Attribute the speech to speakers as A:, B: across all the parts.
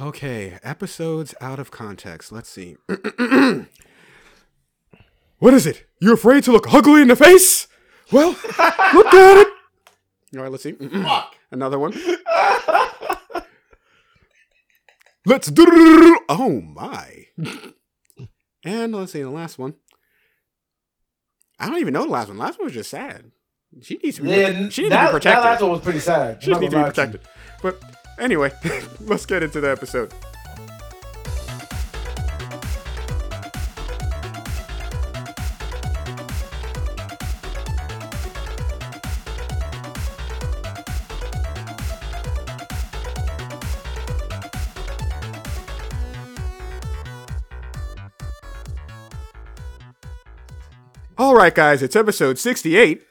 A: Okay, episodes out of context. Let's see. what is it? You afraid to look ugly in the face? Well, look at it. All right, let's see.
B: Fuck.
A: Another one. Let's do. Oh my. And let's see the last one. I don't even know the last one. The last one was just sad. She needs to be.
B: Yeah,
A: she needs
B: that,
A: to be protected.
B: That last one was pretty sad.
A: She
B: I'm
A: just
B: not
A: needs to be
B: gonna lie to you.
A: protected. But anyway, let's get into the episode. All right, guys, it's episode 68.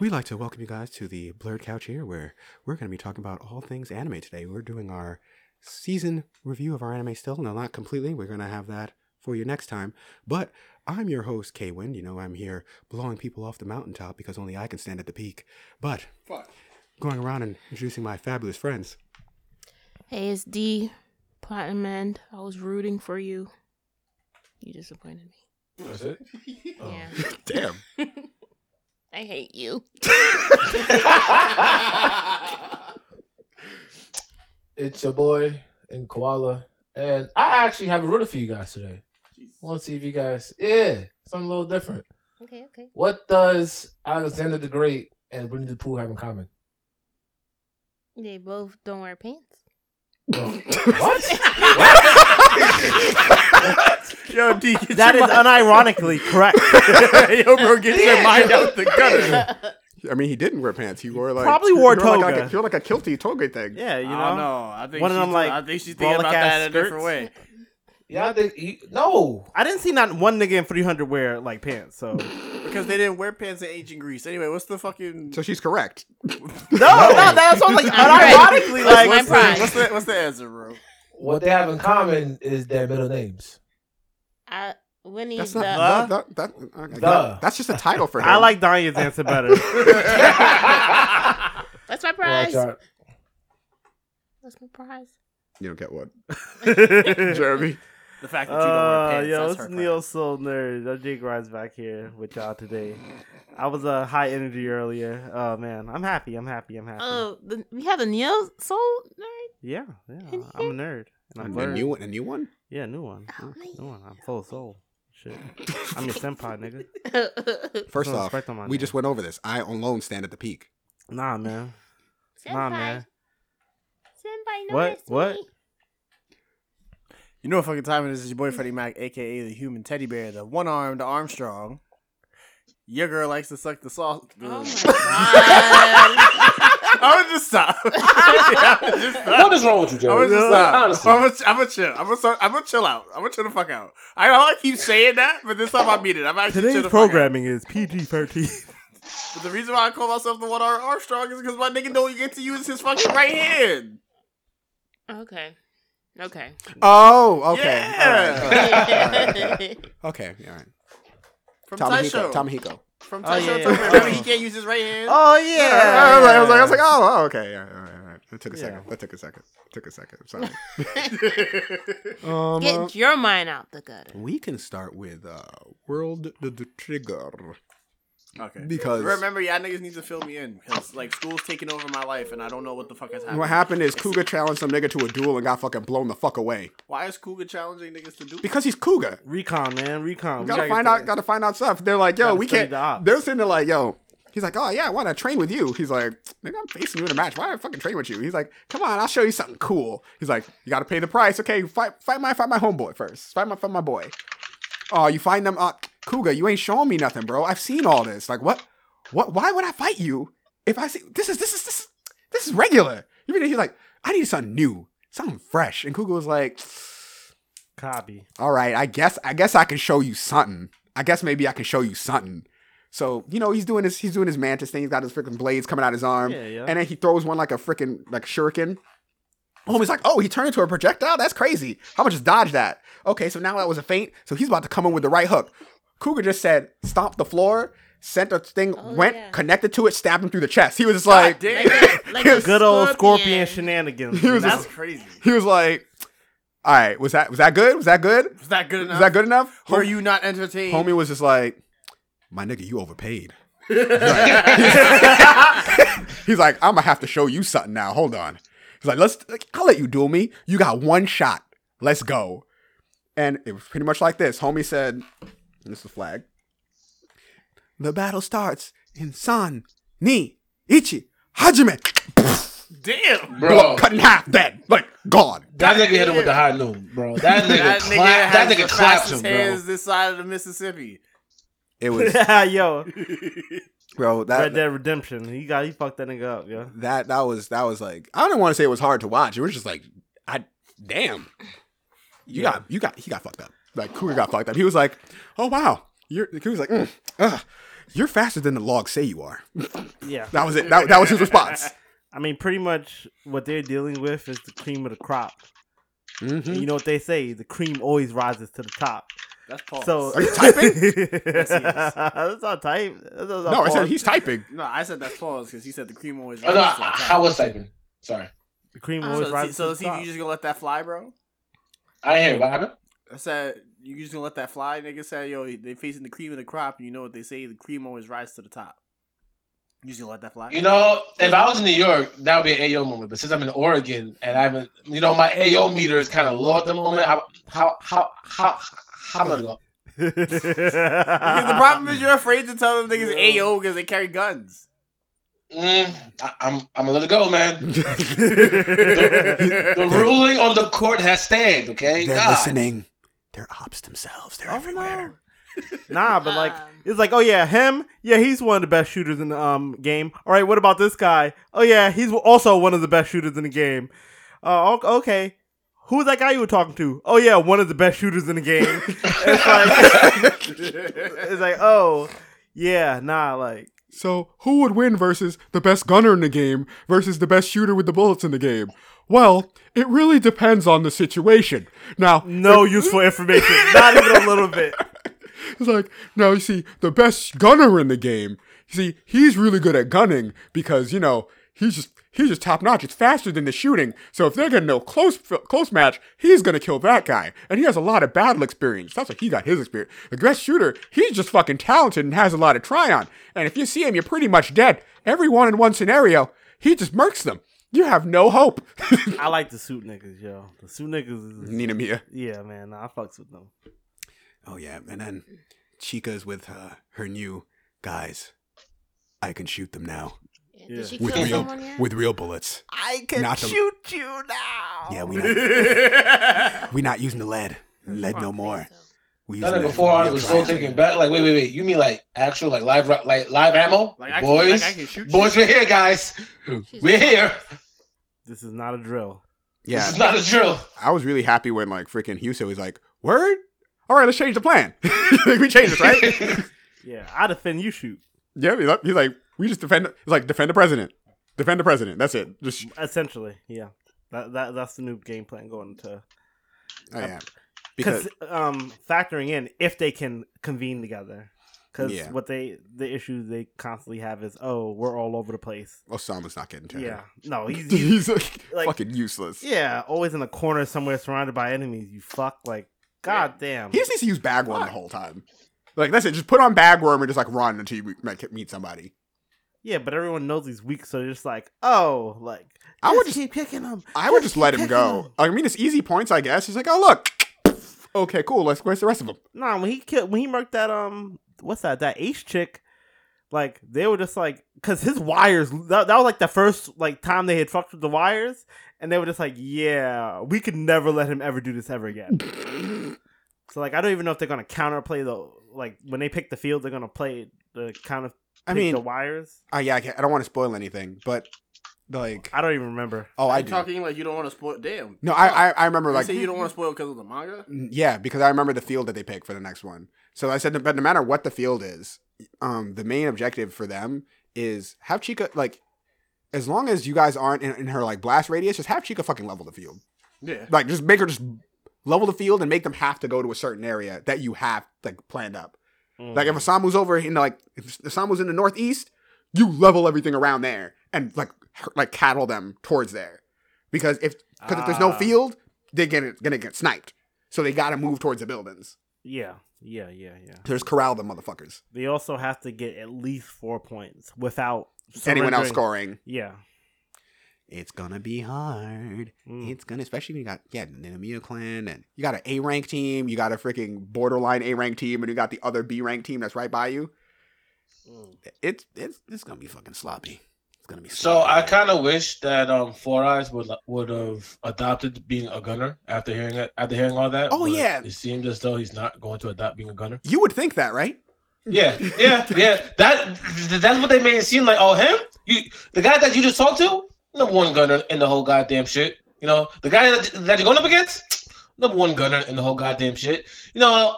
A: We'd like to welcome you guys to the Blurred Couch here, where we're going to be talking about all things anime today. We're doing our season review of our anime still. No, not completely. We're going to have that for you next time. But I'm your host, Kaywind. You know, I'm here blowing people off the mountaintop because only I can stand at the peak. But
B: Fuck.
A: going around and introducing my fabulous friends.
C: Hey, it's D. Platinum End. I was rooting for you. You disappointed me.
B: That's it. Oh.
C: Yeah.
A: Damn.
C: I hate you.
B: It's your boy AngryKoala, and I actually have a riddle for you guys today. I want to see if you guys, yeah, something a little different.
C: Okay, okay.
B: What does Alexander the Great and Winnie the Pooh have in common?
C: They both don't wear pants.
B: what?
D: Yo, D, get
E: That
D: your mind-
E: unironically correct.
D: Yo, bro, get your mind out the gutter.
A: I mean, he didn't wear pants. He wore like
E: Probably wore
A: he Like
E: toga.
A: a, he wore like a kilty toga thing.
E: yeah, you know.
D: I don't know. I think
E: One of
D: she's-
E: them, like,
D: I think she's thinking about
E: brolic-ass
D: that in a different way.
B: Yeah, I think he, no.
E: I didn't see not one nigga in 300 wear like pants. So no,
D: Because they didn't wear pants in ancient Greece. Anyway, what's the fucking?
A: So she's correct.
E: no, no, that's all like unironically
C: That's
E: like.
C: my
D: what's,
C: pride.
D: the, what's the what's the answer, bro?
B: What they have in common is their middle names.
C: I, Winnie's
A: That's
C: the.
A: not that, that,
B: The.
A: that- That's just a title for him.
E: I like Danya's answer better.
C: That's my prize.
B: out.
C: That's my prize.
A: You don't get one, Jeremy.
D: The fact that you don't wear
E: Uh,
D: pants.
E: yo,
D: that's
E: it's
D: her
E: Neo
D: crime.
E: Soul Nerd. I'm Jaygrinds back here with y'all today. I was a uh, high energy earlier. Oh man, I'm happy. I'm happy. I'm happy.
C: Oh, the, we have the Neo Soul nerd.
E: yeah, yeah. I'm a nerd. And
A: A,
E: I'm
A: a
E: blurred.
A: new one. A new one.
E: Yeah, new one.
C: Oh,
E: New one. I'm full of soul. Shit. I'm your senpai, nigga.
A: First off,
E: respect on my
A: we
E: name.
A: just went over this. I alone stand at the peak.
E: Nah, man. Nah, man.
C: Senpai,
E: What?
C: rest
E: What?
C: me.
D: You know what fucking time it is? It's your boy FreddieMacc, aka the human teddy bear, the one armed Armstrong. Your girl likes to suck the sauce.
C: Oh my
D: I'm gonna just stop. I'm gonna just stop.
B: What is wrong with you, Joe?
D: I'm gonna just stop.
B: Honestly.
D: I'm gonna, I'm gonna chill. I'm gonna, I'm gonna chill out. I'm gonna chill the fuck out. I know I keep saying that, but this time I mean it. I'm actually chill
E: Today's
D: the fuck out.
E: programming is PG 13.
D: But the reason why I call myself the one armed Armstrong is because my nigga don't get to use his fucking right hand.
C: Okay. Okay.
A: Oh, okay.
D: Yeah.
A: All right, all right, all right, all right. Okay, all right.
D: From
A: Tamahiko.
D: Taisho.
A: Tamahiko.
D: From
E: Oh,
D: Taisho
E: yeah,
D: Tournament.
E: yeah.
D: Remember he can't use his right hand.
E: oh,
A: I
E: yeah.
A: was like, I was like, I was like, oh, oh, okay, yeah, all right, all right. That took a
E: Yeah.
A: second. That took a second. It Took a second. Sorry. um, uh,
C: Get your mind out the gutter.
A: we can start with uh, World the, the Trigger
D: okay.
A: because
D: Remember, y'all niggas need to fill me in because like school's taking over my life and I don't know what the fuck is happening.
A: what happened is Kuga challenged some nigga to a duel and got fucking blown the fuck away
D: Why is Kuga challenging niggas to do?
A: because he's Kuga.
E: Recon, man. Recon. We
A: gotta
E: gotta
A: find out.
E: that.
A: Gotta find out stuff. They're like, yo,
E: Gotta
A: we can't.
E: the.
A: They're sitting there like, yo. He's like, oh yeah, I want to train with you. He's like, nigga, I'm facing you in a match. Why don't I fucking train with you? He's like, come on, I'll show you something cool. He's like, you gotta pay the price. Okay, fight, fight my, fight my homeboy first. Fight my, fight my boy. Oh, you find them, uh, Kuga. You ain't showing me nothing, bro. I've seen all this. Like, what? What? Why would I fight you if I see this is this is this is this is regular? You mean he's like, I need something new, something fresh. And Kuga was like,
E: Copy.
A: all right, I guess I guess I can show you something. I guess maybe I can show you something. So you know he's doing his he's doing his mantis thing. He's got his freaking blades coming out his arm,
E: Yeah, yeah.
A: and then he throws one like a freaking like shuriken. Homie's like, oh, he turned into a projectile. That's crazy. How much just dodge that? Okay, so now that was a feint. So he's about to come in with the right hook. Kuga just said, stomp the floor, sent a thing,
C: Oh,
A: went,
C: yeah.
A: connected to it, stabbed him through the chest. He was just like.
C: Like, a, like
A: Good
C: a
E: Good old scorpion
C: scorpion.
E: shenanigans.
A: He was
D: That's
A: just-
D: crazy.
A: He was like, "All right, was that was that good? Was that good?
D: Was that good enough?
A: Was
D: enough?
A: that good enough?"
D: Were
A: Hom-
D: you not entertained?
A: Homie was just like, "My nigga, you overpaid." He's like, "I'm gonna have to show you something now. Hold on." He's like, "Let's. Like, I'll let you duel me. You got one shot. Let's go." And it was pretty much like this. Homie said, and "This is flag. The battle starts in San Ni Ichi Hajime."
D: Damn.
B: Bro,
A: cut in half, dead, like gone.
B: that nigga hit him with the high noon, bro. That nigga,
D: That
B: cla-
D: nigga,
B: that nigga
D: the
B: clapped him, bro.
D: hands this side of the Mississippi.
A: It was,
E: yo,
A: bro.
E: Red
A: That
E: Dead Redemption. He got he fucked that nigga up, yo.
A: that that was that was like I don't want to say it was hard to watch. It was just like I damn. You got you got he got fucked up. Like Kuga got fucked up. He was like, "Oh wow." You're he was like, mm, ugh, "You're faster than the logs say you are."
E: Yeah.
A: That was it. That, that was his response.
E: I mean, pretty much what they're dealing with is the cream of the crop.
A: Mhm.
E: And you know what they say? The cream always rises to the top.
D: That's Paul.
E: So
A: Are you typing?
E: that's not type. That's not
A: No, I said he's typing.
D: no, I said that's Paul because he said the cream always.
B: Oh, no,
D: rises to the
B: I,
D: top.
B: I was typing. Sorry.
E: the cream
C: Uh,
E: always
D: So,
E: rises
D: so
E: to
D: let's
E: the
D: see if
E: top.
D: you just gonna let that fly, bro.
B: I didn't hear. What happened?
D: I said you just gonna let that fly. Nigga said, yo, they facing the cream of the crop, and you know what they say: the cream always rises to the top. You just gonna let that fly?
B: You know, if I was in New York, that would be an AO moment. But since I'm in Oregon and I haven't, you know, my AO meter is kind of low at the moment. How how how how how am I gonna go?
D: Because the problem is you're afraid to tell them niggas AO because they carry guns.
B: Mm, I, I'm I'm gonna let it go, man. The ruling on the court has stand. Okay,
A: They're
B: God.
A: listening. They're ops themselves. They're
E: Oh,
A: everywhere.
E: Nah, but like
C: Um,
E: it's like, oh yeah, him, yeah, he's one of the best shooters in the um game. All right, what about this guy? Oh yeah, he's also one of the best shooters in the game. Uh, o- okay, who's that guy you were talking to? Oh yeah, one of the best shooters in the game. it's like, it's like, oh yeah, nah, like
A: So, who would win versus the best gunner in the game versus the best shooter with the bullets in the game? Well, it really depends on the situation. Now,
E: no useful information, not even a little bit.
A: it's like, now you see, the best gunner in the game, you see, he's really good at gunning because, you know, he's just he's just top notch. It's faster than the shooting. So if they're getting no close close match, he's gonna kill that guy. And he has a lot of battle experience. That's like he got his experience. The best shooter, he's just fucking talented and has a lot of try on. And if you see him, you're pretty much dead. Every one in one scenario, he just murks them. You have no hope.
E: I like the suit niggas, yo. The suit niggas is
A: Ninomiya.
E: yeah, man. Nah, I fucks with them.
A: Oh yeah, and then Chika's with uh, her new guys. I can shoot them now
C: Did
E: Yeah.
C: she
A: with
C: kill
A: real
C: someone yet?
A: with real bullets.
D: I can
A: Not the-
D: shoot you now.
A: Yeah, we not, we not using the lead. Lead no more. We
B: That
A: using
B: nigga
A: the
B: before I
A: real
B: was so
A: triangle.
B: taken back. Like, wait, wait, wait. You mean like actual like live ro- like live ammo?
D: Like I can,
B: boys,
D: like I can shoot
B: boys, we're here, guys. We're here.
E: This is not a drill.
A: Yeah,
B: This is not a drill.
A: I was really happy when like freaking Hyuse was like, "Word, all right, let's change the plan. Like, we changed it, right?"
E: Yeah, I defend you shoot.
A: yeah, he's like, we just defend. It's like, defend the president, defend the president. That's it. Just
E: Essentially, yeah. That, that that's the new game plan going to.
A: oh yeah, because
E: um factoring in if they can convene together. Because
A: Yeah.
E: what they the issue they constantly have is oh we're all over the place.
A: Osamu's not getting turned.
E: Yeah, no, he's, he's
A: like,
E: like-
A: fucking useless.
E: yeah always in a corner somewhere surrounded by enemies. You fuck like god damn.
A: He just needs to use bagworm the whole time. Like that's it. Just put on bagworm and just like run until you meet somebody.
E: Yeah, but everyone knows he's weak, so they're just like oh like
A: I would just
E: keep kicking him.
A: I would just let him go.
E: kicking
A: I mean, it's easy points, I guess. He's like, oh look, okay, cool. Let's where's the rest of them?
E: Nah, when he killed, when he murked that um, what's that? That ace chick. Like they were just like, cause his wires. That, that was like the first like time they had fucked with the wires, and they were just like, yeah, we could never let him ever do this ever again. so like, I don't even know if they're gonna counterplay the like when they pick the field, they're gonna play the counter.
A: I mean,
E: the wires.
A: uh, yeah, I, can't, I don't want to spoil anything, but like,
E: I don't even remember.
A: oh, I
D: you
A: do.
D: talking like you don't want to spoil. Damn.
A: No, I, I, I remember
D: You
A: like,
D: say you don't want to spoil because of the manga.
A: yeah, because I remember the field that they picked for the next one. So I said, but no matter what the field is, um, the main objective for them is have Chika like, as long as you guys aren't in, in her like blast radius, just have Chika fucking level the field.
D: Yeah.
A: Like, just make her just level the field and make them have to go to a certain area that you have like planned up. Like if Osamu's over in like if Osamu's in the northeast, you level everything around there and like her- like cattle them towards there, because if because if there's no
E: Ah.
A: field, they're gonna gonna get sniped. So they gotta move towards the buildings.
E: Yeah, yeah, yeah, yeah.
A: There's corral them motherfuckers.
E: They also have to get at least four points without
A: Anyone else scoring?
E: Yeah.
A: It's gonna be hard.
E: Mm.
A: It's gonna, especially when you got yeah, Ninomiya clan, and you got an A rank team, you got a freaking borderline A rank team, and you got the other B rank team that's right by you. It's it's it's gonna be fucking sloppy. It's gonna be.
B: So. I kind of wish that um Four Eyes would would have adopted being a gunner after hearing it after hearing all that.
A: Oh, yeah.
B: it seems as though he's not going to adopt being a gunner.
A: you would think that, right?
B: Yeah, yeah, yeah. That that's what they made it seem like. Oh, him? You the guy that you just talked to? Number one gunner in the whole goddamn shit. You know the guy that, that you're going up against? Number one gunner in the whole goddamn shit. You know,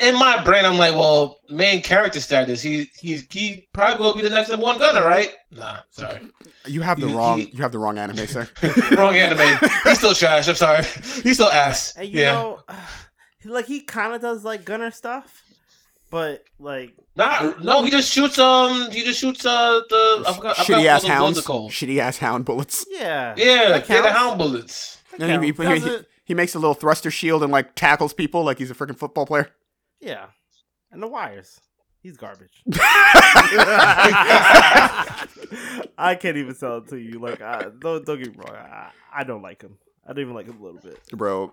B: in my brain, I'm like, well, main character status. He he's he probably will be the next number one gunner, right? Nah, sorry,
A: You have the
B: You-
A: wrong.
B: you-
A: You have the wrong anime, sir.
B: wrong anime. He's still trash. I'm sorry. He's still ass.
E: And you
B: Yeah.
E: know, like he kind of does like gunner stuff, but like
B: Nah, no, he just shoots. Um, he just shoots. Uh, the I forgot, I forgot
A: Shitty
B: what
A: ass
B: those bullets
A: hounds. Shitty ass hound bullets.
E: yeah,
B: Yeah,
E: That
B: yeah, the hound bullets.
A: He, he, he- he makes a little thruster shield and like tackles people like he's a freaking football player.
E: Yeah, and the wires. He's garbage. I can't even sell it to you. Like, I, don't don't get me wrong. I, I don't like him. I don't even like him a little bit.
A: Bro,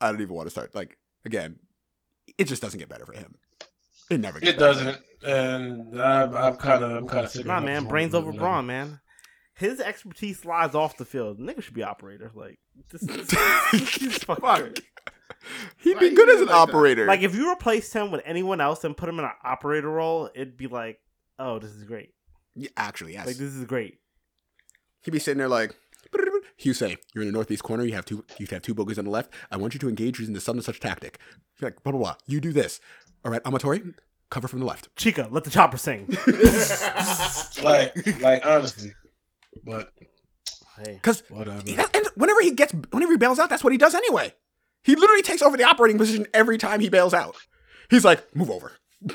A: I don't even want to start. Like again, it just doesn't get better for him. It never. Gets
B: It
A: better.
B: doesn't, and I'm, I'm kind of, I'm kind of sick.
E: Nah,
B: of
E: man, brains over brawn, man. His expertise lies off the field. Nigga should be operator. Like, this, this, this, he's fucking great.
A: He'd be
D: you
A: good as an
D: like that?
A: operator.
E: Like, if you replaced him with anyone else and put him in an operator role, it'd be like, oh, this is great.
A: Yeah, actually, yes.
E: Like, this is great.
A: He'd be sitting there like, Hyuse, you're in the northeast corner. You have two. You have two boogers on the left. I want you to engage using the such and such tactic. You're like blah blah blah. You do this. All right, Amatori, cover from the left.
E: Chika, let the chopper sing.
B: Like, like honestly, but
E: hey.
A: Because
B: whatever.
A: and whenever he gets, whenever he bails out, that's what he does anyway. He literally takes over the operating position every time he bails out. He's like, move over.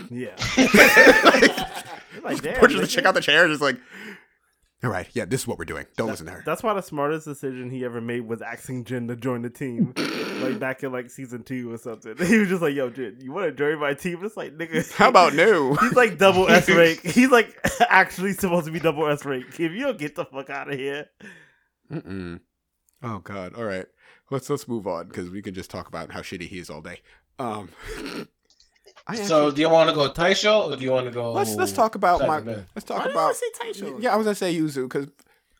E: Yeah.
A: like,
E: like, damn,
A: pushes the chick out the chair, just like, all right, yeah, this is what we're doing. Don't listen to her.
E: That's why the smartest decision he ever made was asking Jin to join the team. like back in like season two or something. He was just like, yo, Jin, you wanna join my team? It's like nigga
A: How about no?
E: He's like double S rank. He's like actually supposed to be double S rank. If you don't get the fuck out of here.
A: Mm-mm. Oh God! All right, let's let's move on because we can just talk about how shitty he is all day. Um, I
B: So, do you want to go Taisho or do you want to go?
A: let's let's talk about my
B: Second
A: let's talk
D: Why did I
A: about
D: say Taisho?
A: yeah I was gonna say Yuzu because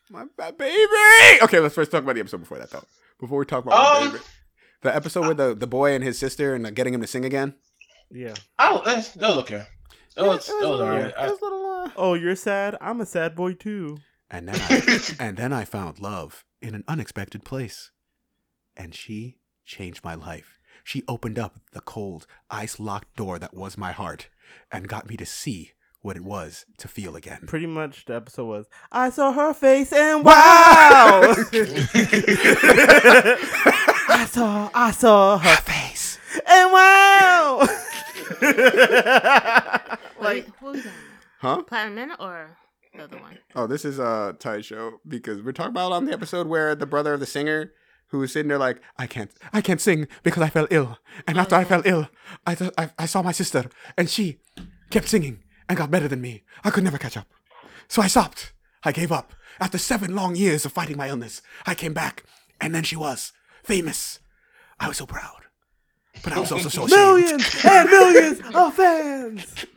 A: my bad baby. Okay, let's first talk about the episode before that though. Before we talk about my
B: Um,
A: baby, the episode with the the boy and his sister and uh, getting him to sing again.
E: Yeah.
B: Oh, that that was okay. That was, that was
A: a little-
B: alright.
A: it was a little, uh,
E: Oh, you're sad? I'm a sad boy too.
A: And then I, and then I found love in an unexpected place. And she changed my life. She opened up the cold, ice locked door that was my heart and got me to see what it was to feel again.
E: Pretty much the episode was I saw her face and wow I saw I saw her
A: Her face.
E: and wow
C: Like, what that?
A: Huh?
C: Platinum Man or the other one?
A: Oh, this is uh, a Taisho because we're talking about on the episode where the brother of the singer who was sitting there like, I can't, I can't sing because I fell ill. And after I fell oh. ill, I, th- I, I saw my sister and she kept singing and got better than me. I could never catch up. So I stopped. I gave up. After seven long years of fighting my illness, I came back and then she was famous. I was so proud. But I was also so ashamed.
E: millions and millions of fans.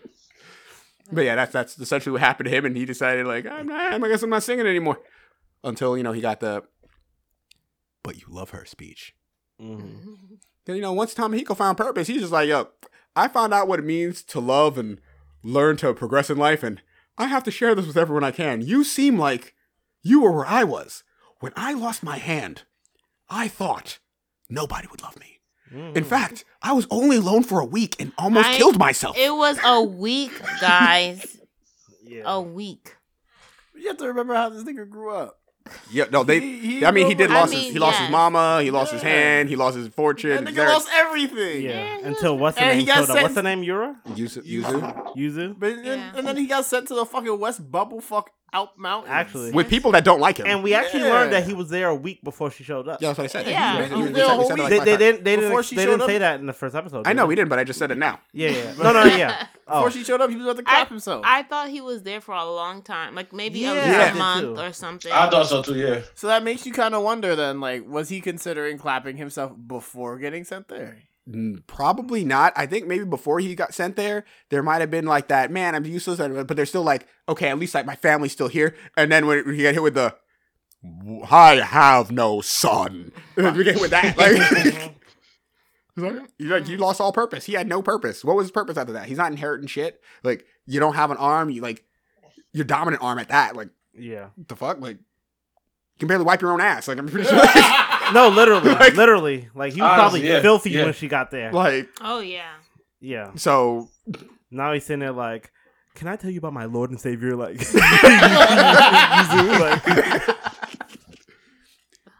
A: But yeah, that's that's essentially what happened to him, and he decided like, I'm not, I guess I'm not singing anymore. Until you know he got the, but you love her speech.
E: Mm-hmm.
A: You know once Tamahiko found purpose, he's just like, yo, I found out what it means to love and learn to progress in life, and I have to share this with everyone I can. You seem like you were where I was when I lost my hand. I thought nobody would love me. In fact, I was only alone for a week and almost
C: I-
A: killed myself.
C: It was a week, guys.
E: Yeah.
C: A week.
D: You have to remember how this nigga grew up.
A: Yeah, no, they.
D: He- he
A: I mean, he did
D: up-
C: I
A: lost his.
C: mean,
A: He lost his mama. He lost his hand. He lost his fortune.
D: That nigga lost everything.
E: Yeah.
C: Yeah,
E: Until what's the
D: And
E: name
D: he got
E: showed up. What's the name? Yura?
A: Yuzu, Yuzu.
E: Yuzu?
D: But then,
C: Yeah.
D: and then he got sent to the fucking West Bubble fuck out mountains.
E: Actually.
A: with people that don't like him.
E: And we actually
D: Yeah.
E: learned that he was there a week before she showed up.
A: yeah, that's what I said.
C: Yeah.
D: He
A: like
E: They, they didn't. They
D: Before
E: didn't. They didn't
D: up?
E: say that in the first episode.
A: I know we didn't, but I just said it now.
E: Yeah, yeah. No, no, yeah.
D: Before
E: Oh,
D: she showed up, he was about to
C: I,
D: clap himself.
C: I thought he was there for a long time, like maybe
E: Yeah,
C: at
A: I
C: least
A: did
C: a month
E: too.
C: or something.
B: I thought so too. Yeah.
D: so that makes you kind of wonder then, like, was he considering clapping himself before getting sent there?
A: Probably not. I think maybe before he got sent there, there might have been like that. Man, I'm useless, but they're still like, okay, at least like my family's still here. And then when he got hit with the, I have no son. we get with that. Like, like, you like, you lost all purpose. He had no purpose. What was his purpose after that? He's not inheriting shit. Like, you don't have an arm. You like, your dominant arm at that. Like,
E: yeah.
A: the fuck? Like, you can barely wipe your own ass. Like, I'm pretty sure.
E: No, literally,
A: Like-
E: literally. Like he was
B: Honestly,
E: probably
B: yeah,
E: filthy
B: yeah.
E: when she got there.
A: like,
C: oh yeah.
E: Yeah.
A: so
E: Now he's sitting there like, "Can I tell you about my Lord and Savior?" Like, like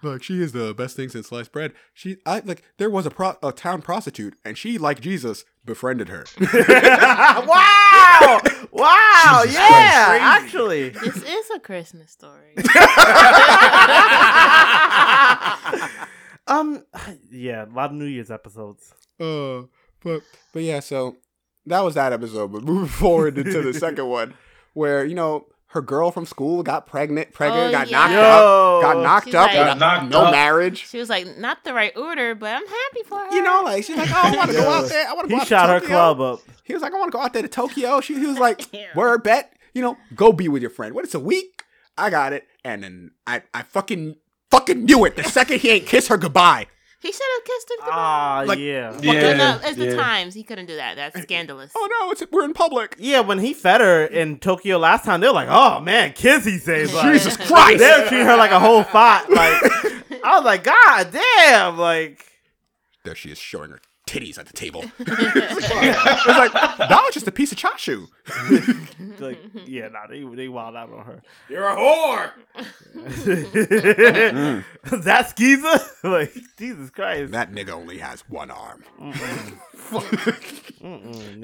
A: Like she is the best thing since sliced bread. She, I like. There was a pro, a town prostitute, and she, like Jesus, befriended her.
E: wow, wow,
A: Jesus
E: yeah,
A: Christ.
E: actually.
C: This is a Christmas story.
E: Um, yeah, a lot of New Year's episodes.
A: uh, but but yeah, so that was that episode. But moving forward into the second one, where you know her girl from school got pregnant, pregnant,
C: Oh,
A: got
C: yeah.
A: knocked up, got knocked
C: She's
A: up,
C: like-
B: Got knocked
A: no
B: up.
A: marriage.
C: she was like, not the right order, but I'm happy for her.
A: You know, like she's like, oh, I want to go out there. I want to go
E: He
A: out
E: shot
A: to
E: her club up.
A: He was like, I want to go out there to Tokyo. She, he was like,
C: Yeah.
A: word bet, you know, go be with your friend. What? It's a week. I got it. And then I, I fucking, fucking knew it. The second he ain't kiss her goodbye.
C: He should have kissed her. goodbye.
E: Ah,
A: Like-
E: yeah.
B: Yeah.
C: no, no, it's the
B: yeah.
C: times he couldn't do that. That's scandalous.
A: Oh no, it's we're in public.
E: Yeah, when he fed her in Tokyo last time, they were like, "Oh man, kiss!" He says, like,
A: Jesus Christ.
E: They were treating her like a whole thought. Like, I was like, "God damn!" Like,
A: There she is showing her titties at the table. it's like that was just a piece of chashu.
E: like, yeah, nah, they they wild out on her.
D: You're a whore.
E: That skeezer, like, Jesus Christ.
A: That nigga only has one arm.
E: Mm-mm.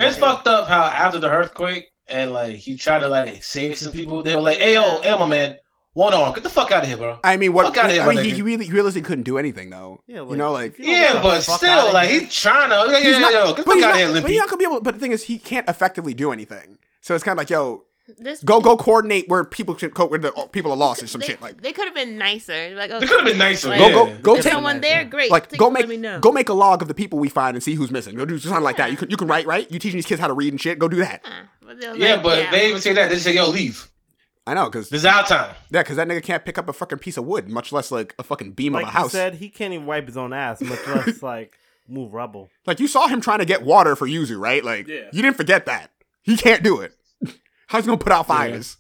B: It's fucked up how after the earthquake and like he tried to like save some people, they were like, "Hey yo, hey my man, one arm, get the fuck out of here, bro."
A: I mean, what?
B: Fuck outta here,
A: I mean, he,
B: nigga.
A: he really, he realistically couldn't do anything though.
E: Yeah,
A: you know, like
B: Yeah,
E: get
B: but still, like he's trying to. Yeah,
A: he's
B: yeah,
A: not,
B: yo, get the
A: but
B: fuck
A: he's
B: out
A: not,
B: of here,
A: but he's not gonna be able. But the thing is, he can't effectively do anything. So it's kind of like, yo,
C: This,
A: go go coordinate where people should cope where the people are lost or some
C: they,
A: shit like.
C: they could have been nicer. Like,
B: oh,
C: They
B: could have been nicer.
C: Like,
A: Go go go
C: if
A: take
C: someone there, great.
A: like
C: Take-
A: go
C: let
A: make
C: me know.
A: go make a log of the people we find and see who's missing. Go do something like that. You can you can write right. You teaching these kids how to read and shit. Go do that.
C: Huh, but
B: Yeah,
C: like,
B: but
C: yeah.
B: they even say that. They say, "Yo, leave.
A: I know because
B: This is our time."
A: yeah, because that nigga can't pick up a fucking piece of wood, much less like a fucking beam
E: like
A: of a
E: you
A: house.
E: said, he can't even wipe his own ass, much less like move rubble.
A: like you saw him trying to get water for Yuzu, right? Like
D: Yeah.
A: you didn't forget that. He can't do it. How's he gonna put out fires?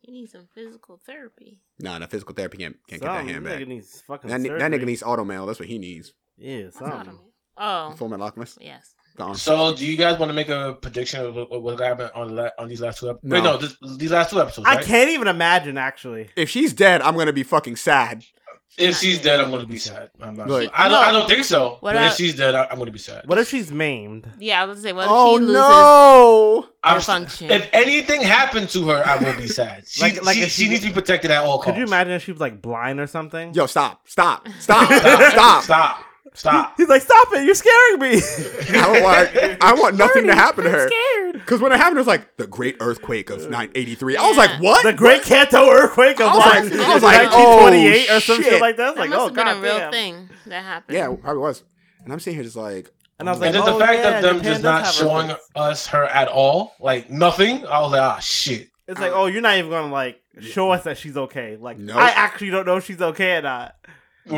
C: He needs some physical therapy.
A: Nah, no physical therapy can't can't get that
E: Some
A: hand back.
E: nigga needs fucking
A: That, that nigga needs automail. That's what he needs.
E: Yeah,
C: What's
E: something.
C: Oh,
A: Full Metal Alchemist.
C: yes.
A: Gone.
B: So, do you guys want to make a prediction of what, what happened on la- on these last two episodes?
A: No.
B: Wait, no, this, these last two episodes.
E: I can't even imagine actually.
A: If she's dead, I'm gonna be fucking sad.
B: If she's dead, I'm going to be sad. I'm not.
A: Like-
B: I don't. I don't think so.
C: What
B: but
C: about-
B: if she's dead, I, I'm going to be sad.
E: What if she's maimed?
C: Yeah, I was gonna say, what if
A: Oh
C: she loses
A: no!
B: I'm,
C: function?
B: if anything happened to her, I will be sad. She,
E: Like- like
B: she,
E: if
B: she
E: she-
B: needs to be protected at all costs.
E: Could you imagine if she was like blind or something?
A: Yo, stop! Stop! Stop!
B: Stop!
A: stop!
B: Stop! Stop!
E: He's like, "Stop it! You're scaring me."
A: I don't want. I want nothing to happen to her.
C: scared.
A: Because when it happened, it was like the Great Earthquake of 983. I was like, what?
E: the Great Kanto earthquake of
A: I was
E: like,
A: like- I was like,
E: 1928
A: oh,
E: or some shit
A: shit.
E: like that. It's
C: That
E: like,
C: must
E: oh
C: have been
E: god
C: a real
E: damn.
C: thing that happened.
A: yeah, it probably was. And I'm sitting here just like,
E: And I was
B: And
E: like,
B: then
E: oh,
B: the fact
E: yeah,
B: of them
E: Japan
B: just not showing
E: earthquakes.
B: us her at all, like nothing. I was like, ah, shit.
E: It's like, oh, you're not even gonna like show us that she's okay. Like,
A: Nope.
E: I actually don't know if she's okay or not.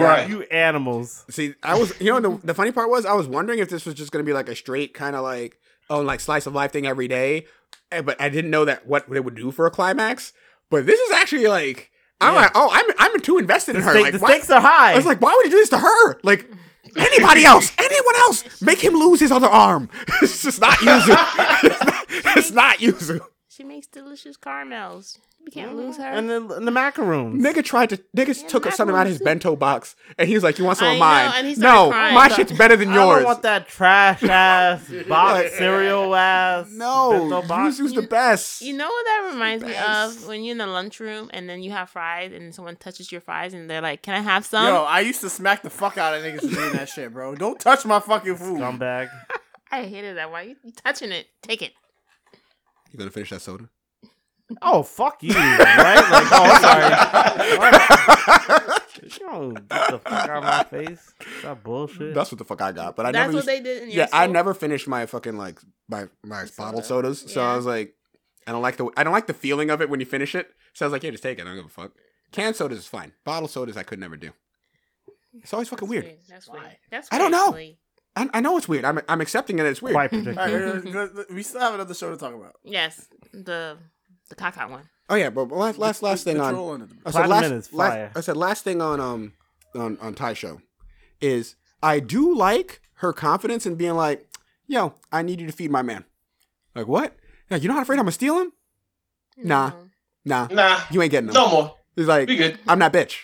B: Right.
E: You animals.
A: see, I was, you know, the, the funny part was, I was wondering if this was just going to be like a straight kind of like, oh, like slice of life thing every day. Eh, But I didn't know that what it would do for a climax. But this is actually like, I'm
E: Yeah.
A: like, oh, I'm, I'm too invested
E: The,
A: in her.
E: stake-
A: like,
E: the
A: why-
E: stakes are high.
A: I was like, why would you do this to her? Like, anybody else, anyone else, make him lose his other arm. it's just not Yuzu. it's, not, it's not Yuzu.
C: She makes delicious caramels. You can't lose her.
E: And then and the macaroons.
A: Nigga tried to nigga
C: Yeah,
A: took something out of his
C: macaroons.
A: bento box and he was like, "You want some
C: I
A: of
C: know,
A: mine?"
C: and he started
A: no,
C: crying.
A: my shit's better than
E: I
A: yours.
E: don't want that trash ass box cereal ass.
A: no,
E: bento box.
A: Yuzu's the best.
C: You know what that reminds me of? When you're in the lunchroom and then you have fries and someone touches your fries and they're like, "Can I have some?"
D: Yo, I used to smack the fuck out of niggas for doing that shit, bro. Don't touch my fucking food.
E: Scumbag.
C: I hated that. Why you, you touching it? Take it.
A: You gonna finish that soda?
E: Oh fuck you, right? Like, oh, sorry. Yo, get the fuck out of my face. That bullshit.
A: That's what the fuck I got. But I
C: That's
A: never.
C: what
A: Used,
C: they did in your
A: yeah, I
C: school?
A: never finished my fucking like my my bottled sodas. So I was like, I don't like the I don't like the feeling of it when you finish it. So I was like, yeah, just take it. I don't give a fuck. Canned sodas is fine. Bottled sodas I could never do. It's always fucking weird.
C: That's weird. That's
A: I don't know.
C: actually.
A: I, I know it's weird. I'm I'm accepting it. It's weird.
E: Quite
D: All
E: predictable.
D: right, uh, uh, we still have another show to talk about.
C: Yes, the the caca one.
A: Oh yeah, but last last last thing
D: The
A: on.
D: troll and the-
A: I said last,
E: Men
A: last- I said last thing on um on on Taisho is I do like her confidence in being like, yo, I need you to feed my man. Like what? Yeah, you not afraid I'm gonna steal him? Nah.
C: No.
A: Nah,
B: Nah,
A: you ain't getting him.
B: no more.
A: He's like,
B: We good.
A: I'm that bitch.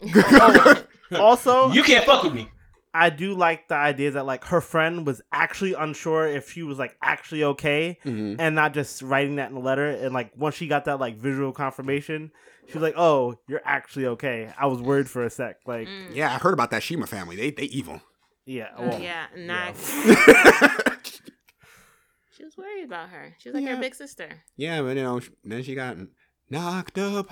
E: Also,
B: You can't fuck with me.
E: I do like the idea that like her friend was actually unsure if she was like actually okay,
A: Mhm.
E: and not just writing that in a letter. And like once she got that like visual confirmation, she was like, "Oh, you're actually okay." I was worried for a sec. Like,
C: Mm.
A: Yeah, I heard about that Shima family. They they evil.
E: yeah,
C: Oh,
E: well,
C: yeah, nah.
A: yeah,
C: She was worried about her. She was like
A: Yeah.
C: her big sister.
A: Yeah, but you know, then she got knocked up.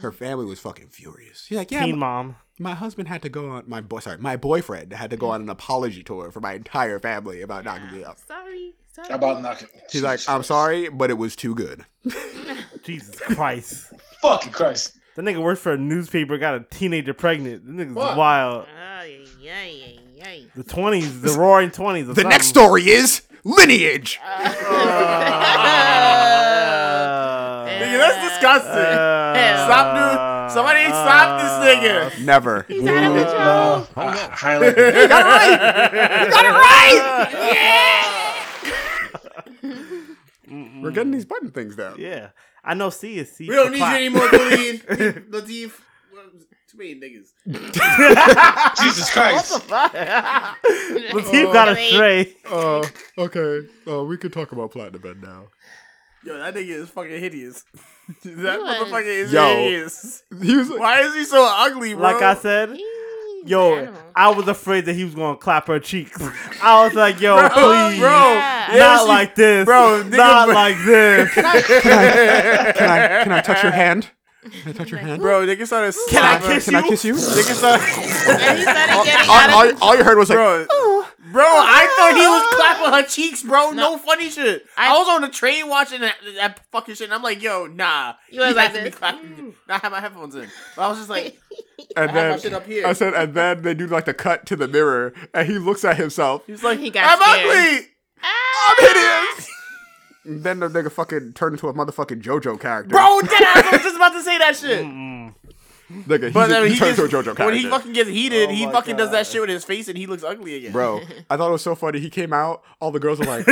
A: Her family was fucking furious. She's like, yeah,
E: teen
A: my,
E: mom.
A: my husband had to go on my boy. Sorry, my boyfriend had to go on an apology tour for my entire family about knocking me up.
C: Sorry, sorry.
B: About knocking.
A: She's like, I'm sorry, but it was too good.
E: Jesus Christ.
B: Fucking Christ.
E: The nigga works for a newspaper, got a teenager pregnant. The nigga's
B: What?
E: wild.
C: Ay, ay, ay, ay.
E: The twenties, the roaring twenties.
A: The next story is lineage.
D: Nigga, ah. That's disgusting. Stop doing- somebody stop this nigga.
A: Never.
C: He's out of control.
B: Hi- Highlight.
A: You got it right. You got it right. Yeah. We're getting these button things down.
E: Yeah, I know. C is C.
D: We don't need
E: clap.
D: you anymore, Khalid. Latif. Well, Too many niggas.
B: Jesus Christ.
E: Latif got a stray.
A: Uh, okay. Uh, we can talk about Platinum Bed now.
D: Yo, that nigga is fucking hideous. That
C: He was-
D: motherfucker is
A: Yo.
D: hideous.
A: He was
D: Why is he so ugly, bro?
E: Like I said,
C: He's
E: yo,
C: an.
E: I was afraid that he was gonna clap her cheeks. I was like, yo,
D: Bro,
E: please,
D: bro,
C: Yeah.
E: not
D: she-
E: like this,
D: bro, nigga,
E: not
D: bro.
E: like this.
A: can I, can I touch your hand? Can I touch your hand?
D: Bro, nigga started
E: Can I kiss you?
A: Can I kiss you?
D: Nigga started.
C: And started
A: all, all, all you heard was like,
D: bro, bro, I thought he was clapping her cheeks, bro. No,
C: No.
D: funny shit. I,
C: I-
D: was on the train watching that, that fucking shit, and I'm like, yo, nah.
C: You was
D: He
C: like
D: has to be
C: this.
D: clapping. I have my headphones in. But I was just like,
A: and
D: I have my
A: then
D: shit up here.
A: I said, and then they do like the cut to the mirror, and he looks at himself.
D: He's like,
C: He got
D: I'm
C: scared.
D: ugly.
C: Ah!
A: I'm hideous. Then the nigga fucking turned into a motherfucking JoJo character.
D: Bro, deadass, I was just about to say that shit.
E: Mm-mm.
A: Nigga, he,
D: But
A: just,
D: I mean,
A: he,
D: he gets,
A: into a JoJo character.
D: when he fucking gets heated,
E: Oh
D: he
E: my
D: fucking does that shit with his face, and he looks ugly again.
A: Bro, I thought it was so funny. He came out, all the girls were like,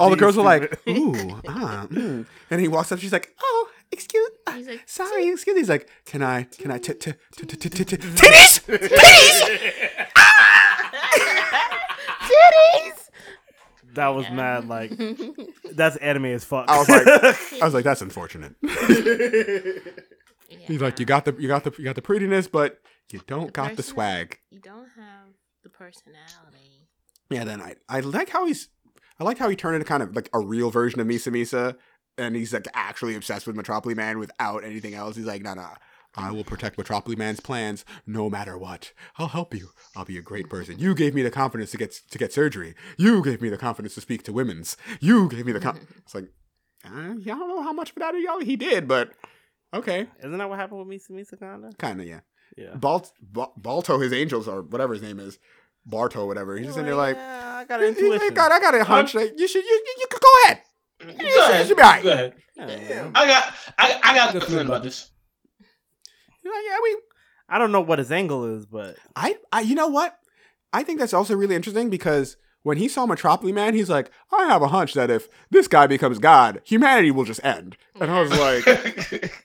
A: all the girls were like, ooh, ah, mm. and he walks up. She's like, oh, excuse, uh,
C: He's like,
A: sorry, excuse. He's like, can I, can I, t- t- t- t- t- t- t- titties, titties?
E: That was mad. Like that's anime as fuck.
A: I was like, I was like, that's unfortunate.
C: Yeah.
A: He's like, you got the, you got the, you got the prettiness, but you don't
C: The
A: got the swag.
C: You don't have the personality.
A: Yeah, then I, I like how he's, I like how he turned into kind of like a real version of Misa Misa, and he's like actually obsessed with Metropolis Man without anything else. He's like, nah, nah, I will protect Metropolis Man's plans no matter what. I'll help you. I'll be a great person. You gave me the confidence to get to get surgery. You gave me the confidence to speak to women's. You gave me the con. It's like, uh, yeah, I don't know how much of that y'all he did, but okay,
E: Isn't that what happened with Misa Misa Kanda?
A: kind of yeah.
E: Yeah.
A: Balt, Ba- Balto, his angels or whatever his name is, Barto, whatever. He's just in there like.
E: yeah, I got
A: I
E: intuition.
A: got, I got a hunch. that you should, you, you, you could go ahead. Mm-hmm.
B: Go
A: You
B: ahead.
A: should be all right.
B: Go ahead.
E: Yeah.
B: I got I, I got a good feeling about this.
A: You're like, yeah, we.
E: I don't know what his angle is, but
A: I, I, you know what? I think that's also really interesting because when he saw Metropolis Man, he's like, I have a hunch that if this guy becomes God, humanity will just end. And I was like,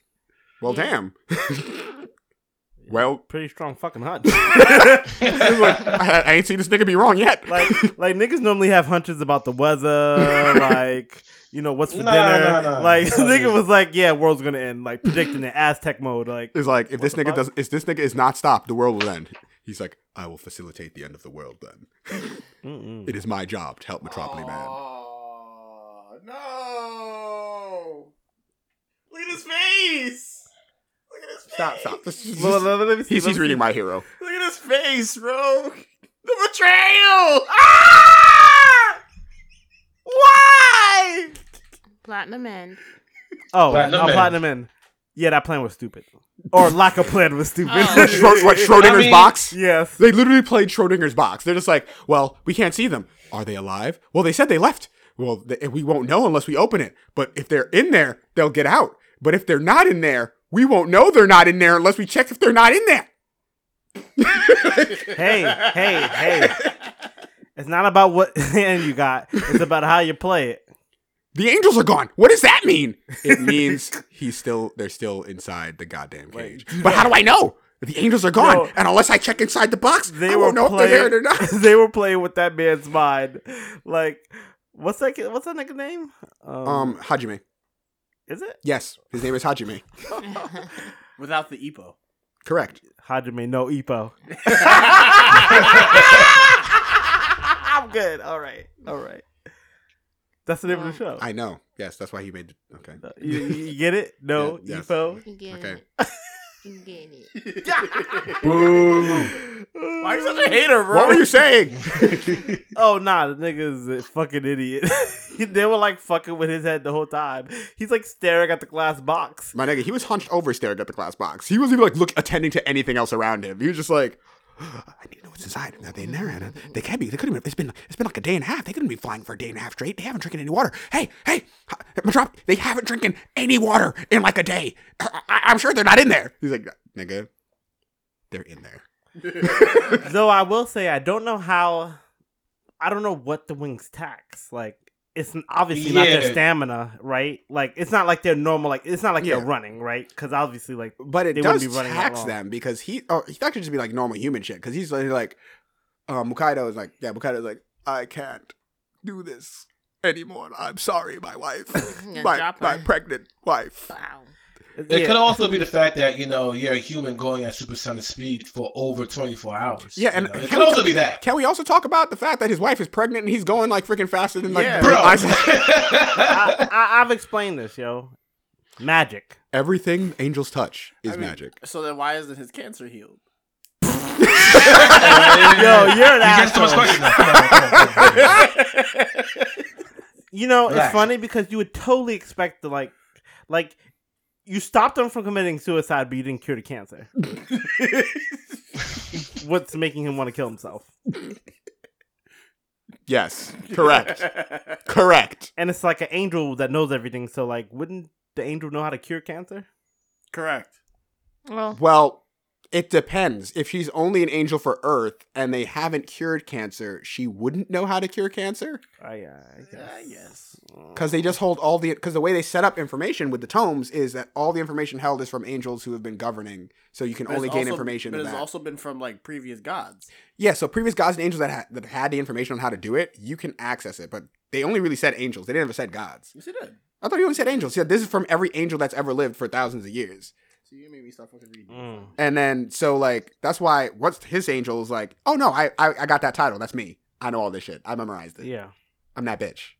A: well, damn. well,
E: Pretty strong fucking hunch.
A: I, like, I, I ain't seen this nigga be wrong yet.
E: like like niggas normally have hunches about the weather, like you know what's for
B: Nah,
E: dinner.
B: nah, nah.
E: Like
B: Nah,
E: nigga
B: dude.
E: was like, yeah, world's gonna end, like predicting the Aztec mode. Like
A: It's like if this nigga
E: fuck?
A: does, if this nigga is not stopped, the world will end. He's like, I will facilitate the end of the world. Then it is my job to help Metropolis Man.
D: Oh, no. Look at his face. Look at his face.
A: Stop, stop. This is-
E: Well, let- let me see,
A: he's he's reading my hero.
D: Look at his face, bro. The betrayal. Ah! Why?
C: Platinum End.
E: Oh,
B: Platinum
E: no,
B: Man.
E: platinum in. Yeah, that plan was stupid, or lack of plan was stupid.
C: Oh.
A: Schro- what Schrodinger's
B: I mean-
A: box?
E: yes.
A: They literally played Schrodinger's box. They're just like, well, we can't see them. Are they alive? Well, they said they left. Well, th- we won't know unless we open it. But if they're in there, they'll get out. But if they're not in there, we won't know they're not in there unless we check if they're not in there.
E: Hey, hey, hey. It's not about what hand you got. It's about how you play it.
A: The angels are gone. What does that mean? It means he's still they're still inside the goddamn cage. But how do I know? The angels are gone,
E: No.
A: and unless I check inside the box,
E: They
A: I
E: were
A: won't know
E: playing.
A: if they're there or not.
E: they were playing with that man's mind. Like, what's that? What's that nigga name? Um,
A: Um, Hajime.
E: Is it
A: Yes, his name is Hajime.
D: Without the Ippo.
A: Correct.
E: Hajime no Ippo? I'm good. All right, all right. That's the name of the um, show.
A: I know. Yes, that's why he made. Okay.
E: you, you get it? No
A: Yeah, yes.
E: Ippo.
C: You get
A: Okay.
C: it. You get it.
D: Why are you such a hater, bro?
A: What were you saying?
E: Oh nah, the nigga's a fucking idiot. they were like fucking with his head the whole time. He's like staring at the glass box.
A: My nigga, he was hunched over staring at the glass box. He wasn't even like look attending to anything else around him. He was just like, I need to know what's inside. Are they in there? Uh, They can't be. They couldn't. Have, it's been. It's been like a day and a half. They couldn't be flying for a day and a half straight. They haven't drinking any water. Hey, hey, Metrop, They haven't drinking any water in like a day. I, I, I'm sure they're not in there. He's like, nigga, they're in there.
E: Though I will say I don't know how I don't know what the wings tax. Like it's n- obviously not their stamina, right? Like it's not like they're normal like it's not like
A: Yeah.
E: they're running, right? Cuz obviously like
A: But it
E: They wouldn't
A: does
E: be running
A: tax them because he, or he that could just be like normal human shit. Because he's like, like um, Mukaido is like, yeah, Mukaido is like, I can't do this anymore. I'm sorry, my wife, my, my pregnant wife.
C: Wow.
B: It
E: yeah.
B: could also be the fact that you know you're a human going at supersonic speed for over 24 hours.
A: Yeah,
B: you
A: and
B: know? it
A: can
B: could also
A: ta-
B: be that.
A: Can we also talk about the fact that his wife is pregnant and he's going like freaking faster than like
D: Yeah.
B: Bro,
E: I, I, I've explained this, yo. Magic.
A: Everything angels touch is
D: I mean,
A: magic.
D: So then why isn't his cancer healed?
E: Yo, you're an
B: You get so much
E: asshole. You know,
B: Relax.
E: it's funny because you would totally expect to like like you stopped him from committing suicide, but you didn't cure the cancer. What's making him want to kill himself?
A: Yes, correct, correct.
E: And it's like an angel that knows everything. So, like, wouldn't the angel know how to cure cancer?
D: Correct.
C: Well,
A: Well, it depends. If she's only an angel for Earth and they haven't cured cancer, she wouldn't know how to cure cancer
E: I, uh, I guess.
D: I guess.
A: because they just hold all the because the way they set up information with the tomes is that all the information held is from angels who have been governing, so you can
D: But
A: only gain
D: also-
A: information.
D: But it's
A: that.
D: also been from like previous gods.
A: Yeah, so previous gods and angels that had, that had the information on how to do it, you can access it, but they only really said angels. They didn't ever said gods.
D: Yes, it did.
A: I thought you only said angels. Yeah, this is from every angel that's ever lived for thousands of years.
D: So you made me stop fucking reading.
E: Mm.
A: And then so like that's why what's his angel is like, oh no, I, I I got that title. That's me. I know all this shit. I memorized it.
E: Yeah.
A: I'm that bitch.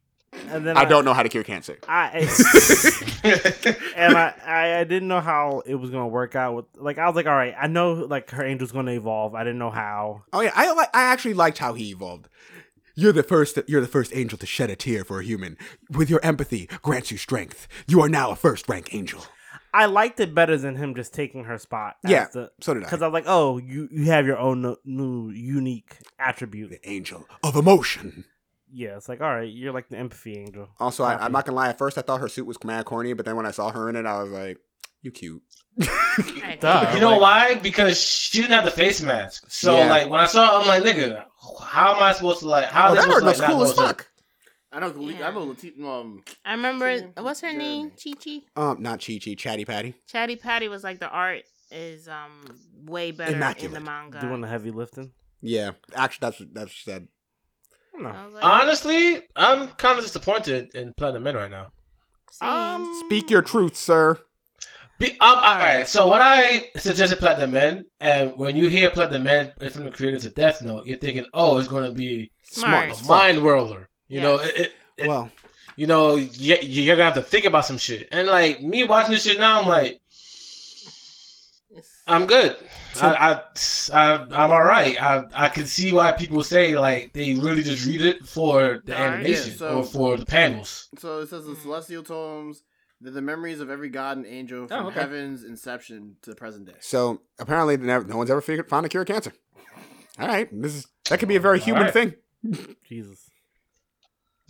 E: And then
A: I don't know how to cure cancer.
E: I and I, I I didn't know how it was gonna work out with like I was like all right I know like her angel's gonna evolve I didn't know how
A: Oh yeah, I like I actually liked how he evolved. You're the first you're the first angel to shed a tear for a human. With your empathy grants you strength. You are now a first rank angel.
E: I liked it better than him just taking her spot
A: Yeah,
E: the,
A: so did I.
E: because I was like oh you you have your own no- new unique attribute
A: The angel of emotion.
E: yeah it's like all right you're like the empathy angel
A: Also, I, I'm not gonna lie. At first, I thought her suit was mad corny, but then when I saw her in it, I was like, "You cute."
E: Duh.
B: You know
E: Like-
B: why? Because she didn't have the face mask. So
A: Yeah.
B: like when I saw, her, I'm like, nigga, how am I supposed to like? How
A: Oh,
B: am I
A: that
B: supposed
A: art
B: to
A: looks
B: like, not
A: cool as fuck.
D: I know.
C: Yeah.
D: I know. Lati- um,
C: I remember
D: Same.
C: what's her name?
D: Jeremy.
C: Chi Chi.
A: Um, not Chi Chi, Chatty Patty.
C: Chatty Patty was like the art is um way better
A: Immaculate.
C: in the manga.
E: Doing the heavy lifting.
A: Yeah, actually, that's what that's what she said.
E: I don't know.
C: I was like,
B: Honestly, I'm kind of disappointed in Platinum End right now.
C: same.
E: Um,
A: Speak your truth, sir.
B: Be, um, all right. So when I suggested Platinum End, and when you hear Platinum End from the creators of Death Note, you're thinking, oh, it's going to be
C: Smart.
B: a mind whirler. You know,
C: Yes.
B: it, it, it-
A: Well,
B: you know, you, you're gonna have to think about some shit. And like me watching this shit now, I'm like, I'm good. I, I, I, I'm all right. I, I can see why people say like they really just read it for the
C: Alright.
B: animation
D: Yeah, so-
B: or for the panels.
D: So it says the hmm. celestial tomes. They're the memories of every god and angel oh, from
B: Oh, okay.
D: heaven's inception to the present day.
A: so apparently, never, no one's ever figured found a cure to cancer. All right, this is that could be a very human
B: Alright.
A: thing,
E: Jesus.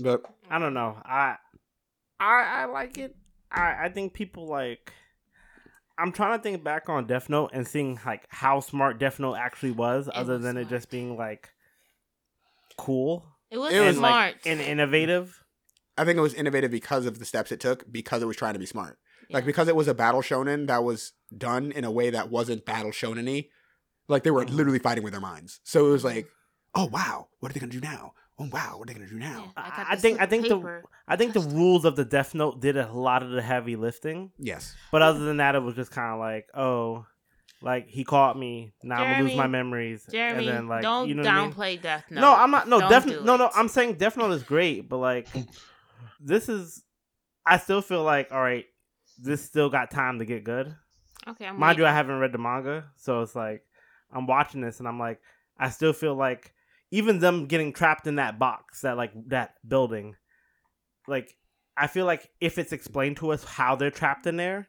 A: But
E: I don't know. I I I like it. I I think people like. I'm trying to think back on Death Note and seeing like how smart Death Note actually was, other
C: was
E: than it just being like cool
C: it was,
A: It was,
E: and like
C: smart
E: and innovative.
A: I think it was innovative because of the steps it took, because it was trying to be smart. Like because it was a battle shonen that was done in a way that wasn't battle shonen-y. Like they were
E: Mhm.
A: literally fighting with their minds. So it was like, oh wow, what are they gonna do now? Oh wow, what are they gonna do now?
C: Yeah,
E: I- I think- I think the- I think the rules of the Death Note did a lot of the heavy lifting,
A: Yes.
E: but other than that, it was just kind of like, oh, like he caught me. Now I'm gonna lose my memories.
C: Jeremy,
E: and then, like,
C: don't
E: you know what I mean?
C: downplay Death Note.
E: No, I'm not. No,
C: Don't
E: Death. No, no. I'm saying Death Note is great, but like, this is. I still feel like, all right, this still got time to get good.
C: okay. I'm
E: Mind you, I haven't read the manga, so it's like I'm watching this and I'm like, I still feel like even them getting trapped in that box, that like that building, like I feel like if it's explained to us how they're trapped in there,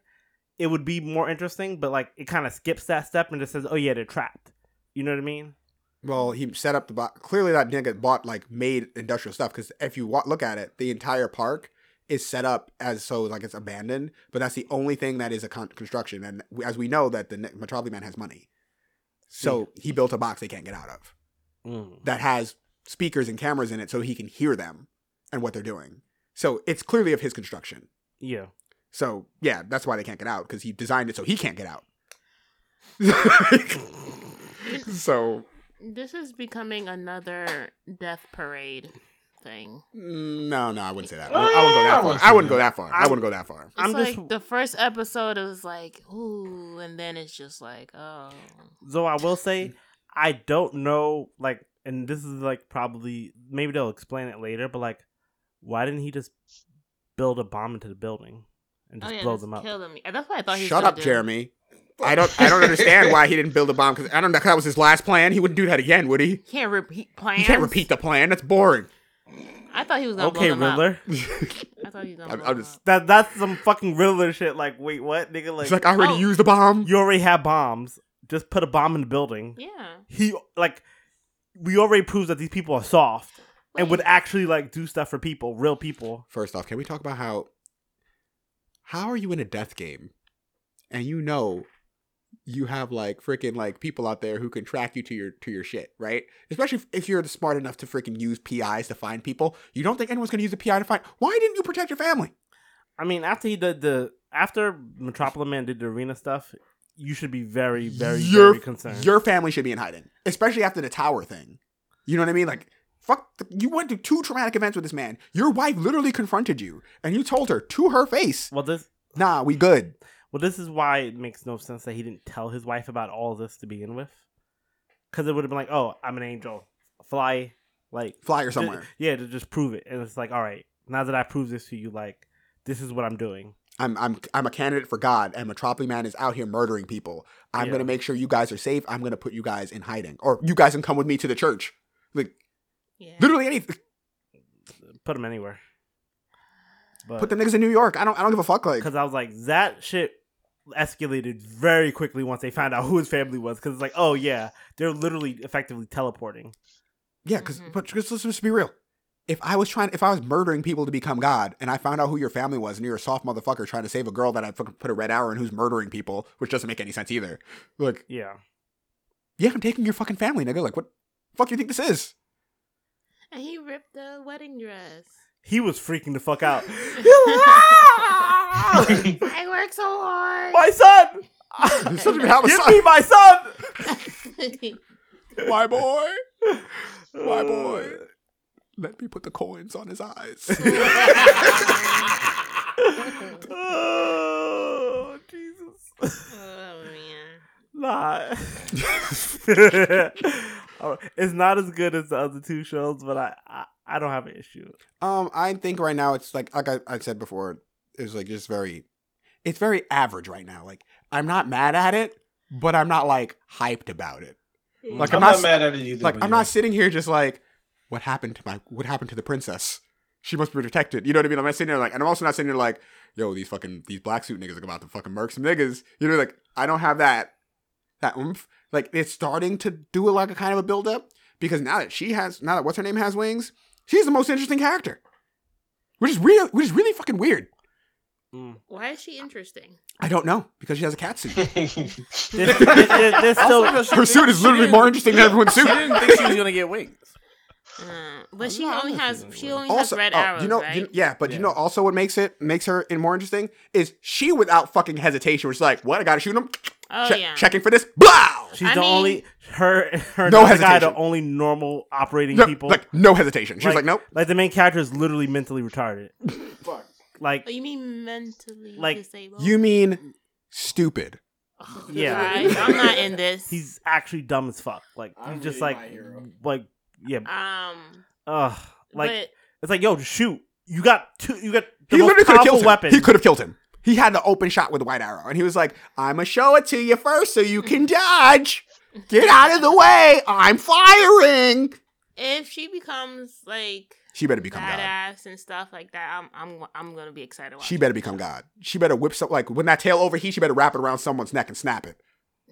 E: it would be more interesting. But like it kind of skips that step and just says, oh yeah, they're trapped. You know what I mean?
A: Well, he set up the box. Clearly, that nigga bought like made industrial stuff. Because if you wa- look at it, the entire park is set up as so like it's abandoned. But that's the only thing that is a con- construction. And as we know, that the Metropolis Man has money, so he built a box they can't get out of
E: Mm.
A: that has speakers and cameras in it, so he can hear them and what they're doing. So it's clearly of his construction.
E: Yeah.
A: So yeah, that's why they can't get out because he designed it so he can't get out. so
C: This is becoming another death parade thing.
A: no, no, I wouldn't say that. I wouldn't I wouldn't go that far. I wouldn't go
B: that.
A: that far. I
E: I'm-
A: wouldn't go that far.
C: It's
E: I'm
C: like
E: just-
C: the first episode was like, ooh, and then it's just like, oh.
E: So I will say, I don't know, like, and this is like probably maybe they'll explain it later, but like, why didn't he just build a bomb into the building and
C: Oh
E: just
C: yeah,
E: blow
C: just
E: them up?
C: kill them. That's what I thought he
A: Shut up,
C: do.
A: Jeremy. I don't. I don't understand why he didn't build a bomb because I don't know. That was his last plan. He wouldn't do that again, would he?
C: He can't repeat plans.
A: He can't repeat the plan. That's boring.
C: I thought he was gonna
E: Okay,
C: blow them up.
E: Riddler.
C: I thought he was gonna
A: I'm-
C: blow
A: I'm
C: them
A: just-
C: up.
E: That that's some fucking Riddler shit. Like, wait, what, nigga? Like,
A: He's like, I already
C: Oh.
A: used the bomb.
E: you already have bombs. Just put a bomb in the building.
C: Yeah.
E: He like, we already proved that these people are soft and would actually like do stuff for people, real people.
A: First off, can we talk about how? How are you in a death game, and you know, you have like freaking like people out there who can track you to your to your shit, right? Especially if, if you're smart enough to freaking use PIs to find people. You don't think anyone's gonna use a PI to find? Why didn't you protect your family?
E: I mean, after he did the after Metropolis Man did the arena stuff, you should be very, very,
A: your,
E: very concerned.
A: Your family should be in hiding, especially after the tower thing. You know what I mean? Like, fuck, the, you went through two traumatic events with this man. Your wife literally confronted you, and you told her to her face,
E: well, this
A: "Nah, we good."
E: well, this is why it makes no sense that he didn't tell his wife about all this to begin with. Because it would have been like, oh, I'm an angel, fly, like
A: Fly or somewhere.
E: yeah, to just prove it, and it's like, all right, now that I prove this to you, like this is what I'm doing.
A: I'm I'm I'm a candidate for God, and Metropolis Man is out here murdering people. I'm
E: Yeah.
A: gonna make sure you guys are safe. I'm gonna put you guys in hiding, or you guys can come with me to the church. Like
C: Yeah.
A: literally anything.
E: Put them anywhere. But
A: Put the niggas in New York. I don't I don't give a fuck. Like
E: because I was like, that shit escalated very quickly once they found out who his family was. Because it's like, oh yeah, they're literally effectively teleporting.
A: yeah, because
C: Mhm.
A: but just, let's just be real. If I was trying, if I was murdering people to become God, and I found out who your family was, and you're a soft motherfucker trying to save a girl that I put a red arrow in who's murdering people, which doesn't make any sense either. Like,
E: Yeah.
A: yeah, I'm taking your fucking family, nigga. Like, what fuck do you think this is?
C: And he ripped the wedding dress.
E: He was freaking the fuck out.
C: I work so hard.
E: my son!
A: You still didn't have a
E: Give
A: son.
E: me my son!
A: My boy. My boy. Let me put the coins on his eyes.
E: oh, Jesus.
C: oh man.
E: Nah. Oh, it's not as good as the other two shows, but I, I, I don't have an issue.
A: um, I think right now it's like like I, I said before, it's like just very it's very average right now. Like I'm not mad at it, but I'm not like hyped about it. Like
B: I'm,
A: I'm
B: not,
A: not
B: mad at it either.
A: like I'm not sitting here just like, what happened to my what happened to the princess? She must be protected. You know what I mean? I'm not sitting there like, and I'm also not sitting there like, yo, these fucking these black suit niggas are about to fucking murk some niggas. You know, like I don't have that that oomph. Like it's starting to do it like a kind of a build up because now that she has now that what's her name has wings, she's the most interesting character, which is real, which is really fucking weird. Mm.
C: Why is she interesting?
A: I don't know because she has a cat suit.
E: There's, there- there- there's still,
A: Her suit is literally more interesting than everyone's
D: She
A: suit.
D: didn't think she was gonna get wings.
C: Uh, but she
D: I'm not
C: only has she only
A: also,
C: has red
A: oh,
C: arrows,
A: you know,
C: right?
A: you- yeah, but you know, also what makes it makes her in more interesting is she without fucking hesitation was like, "What? I gotta shoot him."
C: oh
A: Check-
C: yeah.
A: Checking for this. Blow.
E: she's
C: I
E: the
C: mean-
E: only her her
A: No
E: no the guy the
A: hesitation.
E: only normal operating
A: No,
E: people.
A: like no hesitation. She was like, "Nope."
E: Like the main character is literally mentally retarded. Fuck. Like
C: Oh, you mean mentally
E: Like,
C: disabled?
A: You mean stupid?
E: yeah,
C: Right, I'm not in this.
E: he's actually dumb as fuck. Like
D: I'm
E: he's just
D: really
E: like like yeah,
C: um,
E: ugh. Like
C: but
E: it's like yo, shoot. You got two. You got the
A: He literally could have
E: powerful
A: killed him.
E: weapon.
A: He could have killed him. He had an open shot with the white arrow, and he was like, "I'm gonna show it to you first, so you can dodge. Get out of the way. I'm firing."
C: if she becomes like
A: She better become God.
C: badass and stuff like that, I'm I'm I'm gonna be excited.
A: She better become God. She better whip some like when that tail overheat. She better wrap it around someone's neck and snap it.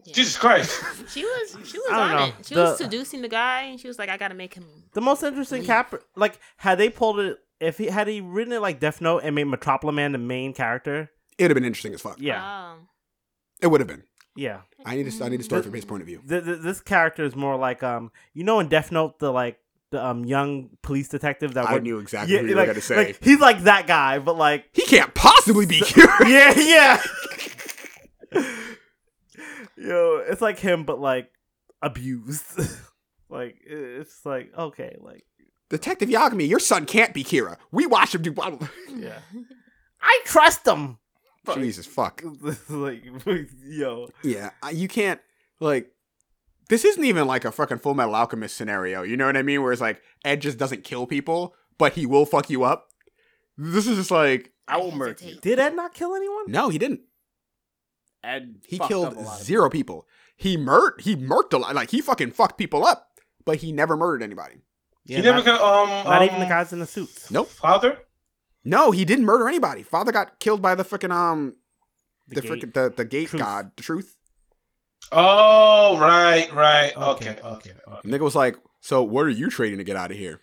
C: Yeah.
B: Jesus Christ.
C: She was she was on
E: know.
C: it. She
E: The-
C: was seducing the guy, and she was like, "I gotta make him."
E: the most interesting cap. Like had they pulled it, if he had he written it like Death Note and made Metropoliman the main character,
A: It'd have been interesting as fuck.
E: yeah,
C: Oh.
A: It would have been.
E: yeah.
A: I need to. I need to story from his point of view.
E: Th- th- this character is more like um, you know, in Death Note, the like the um young police detective that
A: I
E: worked-
A: knew exactly who you were gonna say.
E: like, he's like that guy, but like
A: he can't possibly be cured.
E: yeah, yeah. Yo, it's like him, but like abused. like it's like okay, like
A: Detective Yagami, your son can't be Kira. We watch him do. Bottle.
E: yeah. I trust him.
A: Jesus fuck.
E: like yo,
A: Yeah, you can't like. This isn't even like a fucking Fullmetal Alchemist scenario. You know what I mean? Where it's like Ed just doesn't kill people, but he will fuck you up. This is just like
D: I will murder you.
E: did Ed not kill anyone?
A: no, he didn't.
D: Ed
A: He killed
D: up a lot of
A: zero people. He murked. He murked a lot. Like he fucking fucked people up, but he never murdered anybody.
E: Yeah,
B: he never
E: not,
B: got um
E: not
B: um,
E: even the guys in the suits.
A: Nope.
B: father.
A: No, he didn't murder anybody. Father got killed by the freaking um
E: The
A: the,
E: gate.
A: frickin' the the gate
E: Truth.
A: god, the truth.
B: Oh right, right.
E: Okay.
B: Okay, okay. okay.
A: Nigga was like, "So what are you trading to get out of here?"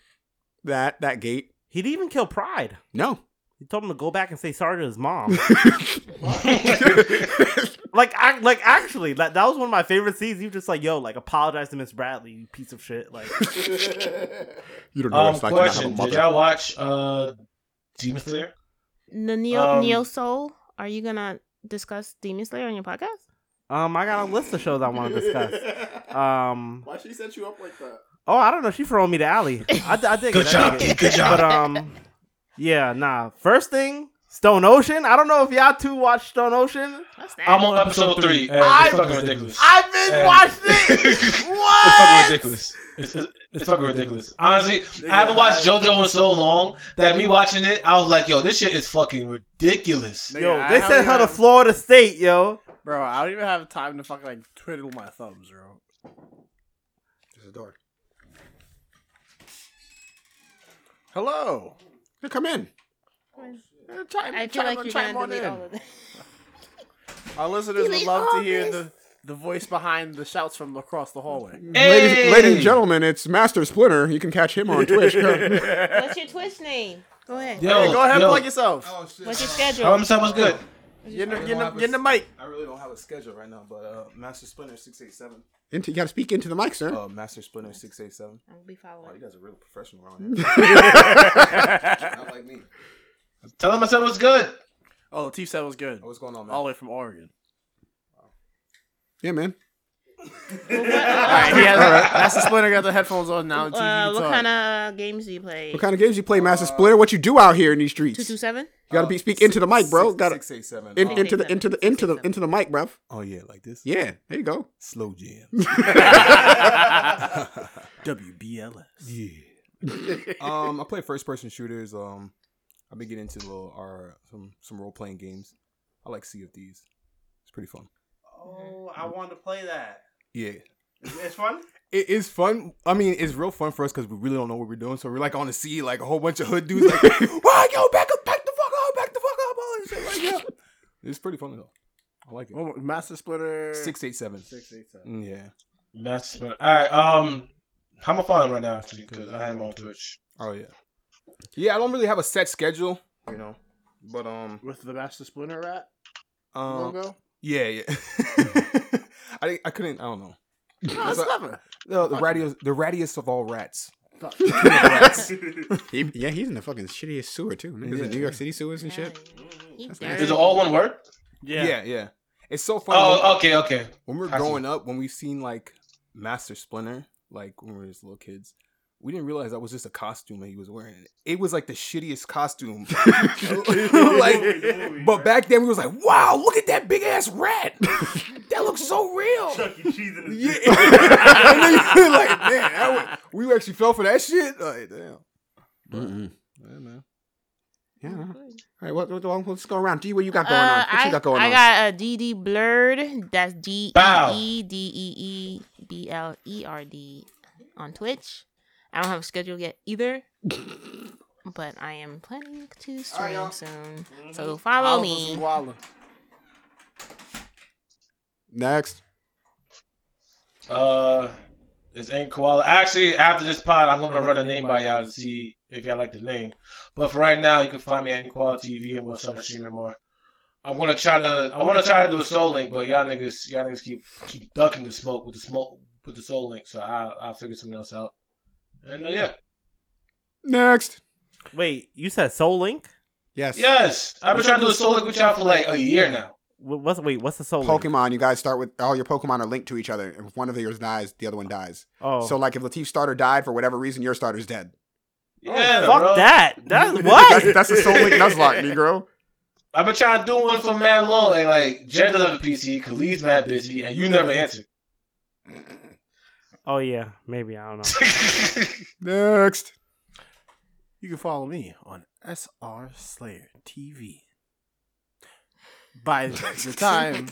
A: That that gate.
E: He didn't even kill Pride.
A: No.
E: He told him to go back and say sorry to his mom. like, I, like actually, that that was one of my favorite scenes. You just like, "Yo, like, apologize to Miss Bradley, you piece of shit." Like,
A: you don't know what
B: Um,
A: it's like to not have a
B: question: Did y'all watch uh Demon Slayer?
C: The Neo
B: Um,
C: Neo Soul. Are you gonna discuss Demon Slayer on your podcast?
E: um, I got a list of shows I want to discuss. Um,
D: Why she set you up like that?
E: oh, I don't know. She throwing me to alley. I, I dig
B: Good
E: it. I
B: job, good job.
E: But um, yeah, nah. First thing, Stone Ocean. I don't know if y'all two watch Stone Ocean.
C: What's that?
B: I'm on episode three. and
E: I-
B: it's fucking ridiculous.
E: I've been
B: And-
E: watching it.
B: It's fucking
E: what?
B: ridiculous. It's, it's, it's fucking ridiculous. Honestly, I haven't watched JoJo in so long that me watching it, I was like, yo, this shit is fucking ridiculous.
E: Yo, they
D: don't
E: sent her to Florida State, yo.
D: Bro, I don't even have time to fucking like twiddle my thumbs, bro.
A: There's a door.
D: Hello.
A: Yeah, Come in.
D: Uh, chime-
C: I feel
D: chime-
C: like you're
D: chime
C: gonna
D: on
C: delete
D: in.
C: all of that.
D: Our listeners would love to hear the, the voice behind the shouts from across the hallway.
A: Ladies,
B: Hey!
A: ladies and gentlemen, it's Master Splinter. You can catch him on Twitch.
C: What's your Twitch name? Go ahead.
B: Yo,
D: Hey, go ahead and
B: yo,
D: plug yourself.
C: What's your schedule?
B: Tell him something's good.
D: Get in the,
F: I
D: get in the,
F: don't
D: get in the mic.
F: I really don't have a schedule right now, but uh, Master Splinter six eight seven.
A: Into, you got to speak into the mic, sir.
F: Uh, Master Splinter six eight seven.
C: I'll be
F: Oh,
C: following.
F: you guys are real professional around here. Not like me.
B: Tell him I said it was good.
D: Oh, Latif said it was good.
F: Oh, what's going on, man?
D: All the way from Oregon.
A: yeah, man.
D: All right, he has, Master Splinter got the headphones on now.
C: Uh, what
D: talk.
C: kind of games do you play?
A: What kind of games you play, Master Splinter? What you do out here in these streets?
C: Two two seven.
A: You got to be speak into the mic, bro. Got to
F: six eight seven.
A: in,
F: Oh,
A: into the into the into the into the mic, bro.
F: oh yeah, like this.
A: Yeah, there you go.
F: Slow jam.
D: WBLS.
F: Yeah. um, I play first person shooters. Um, I've been getting into little our some some role playing games. I like Sea of Thieves. It's pretty fun.
E: Oh, I want to play that.
F: Yeah.
E: It's fun.
F: It is fun. I mean, it's real fun for us because we really don't know what we're doing. So we're like on the sea, like a whole bunch of hood dudes, like, "Wow, yo, back up, back the fuck up, back the fuck up!" All this shit like that. It's pretty fun though. I like it.
D: Oh, Master Splinter
F: Six eight seven.
D: Six, eight, seven.
F: Mm, Yeah.
B: That's all right. Um, how am I following right now? Actually, because I have him on Twitch.
F: Oh yeah. Yeah, I don't really have a set schedule, you know, but um,
D: With the Master Splinter rat
F: um,
D: logo.
F: yeah, yeah. I I couldn't. I don't know.
D: No, it's clever.
F: The, the radius, the radius of all rats.
A: He, yeah, he's in the fucking shittiest sewer too. Man. He's in
F: Yeah.
A: New York City sewers and shit.
C: He
A: That's
C: dirty.
B: Is it all one word?
F: Yeah, yeah.
D: Yeah.
F: It's so funny.
B: Oh, okay, okay.
F: when we were
B: I see.
F: growing up, when we've seen like Master Splinter, like when we were just little kids, we didn't realize that was just a costume that he was wearing. It was like the shittiest costume. like, but back then we was like, wow, look at that big ass rat. that looks so real. Yeah. and then you're like, man, that wa- we actually fell for that shit. Like, damn.
A: Mm-mm.
F: Yeah, man.
A: Yeah. All right, what, what, what, let's go around. D, what you got going on?
C: Uh,
A: What
C: I,
A: you got going
C: I
A: on?
C: I got a DD blurred. That's D
B: Bow.
C: E E D E E B L E R D on Twitch. I don't have a schedule yet either, but I am planning to stream soon. So follow me.
A: Next.
B: Uh, it's AngryKoala. Actually, after this pod, I'm gonna run a name by y'all to see if y'all like the name. But for right now, you can find me at AngryKoala TV, and we'll start streaming more. I'm gonna try to. I want to try to do a soul link, but y'all niggas, y'all niggas keep keep ducking the smoke with the smoke with the soul link. So I I'll figure something else out. And uh, yeah,
A: Next.
E: Wait, you said Soul Link?
A: Yes.
B: yes, I've been trying to do a soul link with y'all for like a year now.
E: Wh- What's wait? What's the Soul Link?
A: Pokemon, you guys start with all your Pokemon are linked to each other. If one of yours dies, the other one dies.
E: Oh,
A: So, like, if Latif's starter died for whatever reason, your starter's dead.
B: Yeah,
E: fuck
B: bro.
E: that. That's what?
A: that's, that's a Soul Link Nuzlocke, Negro.
B: I've been trying to do one for mad long, and like Jen doesn't have a PC, Khalid's mad busy, and you never answer.
E: Oh yeah, maybe I don't know.
A: Next.
D: You can follow me on SR Slayer TV. By the time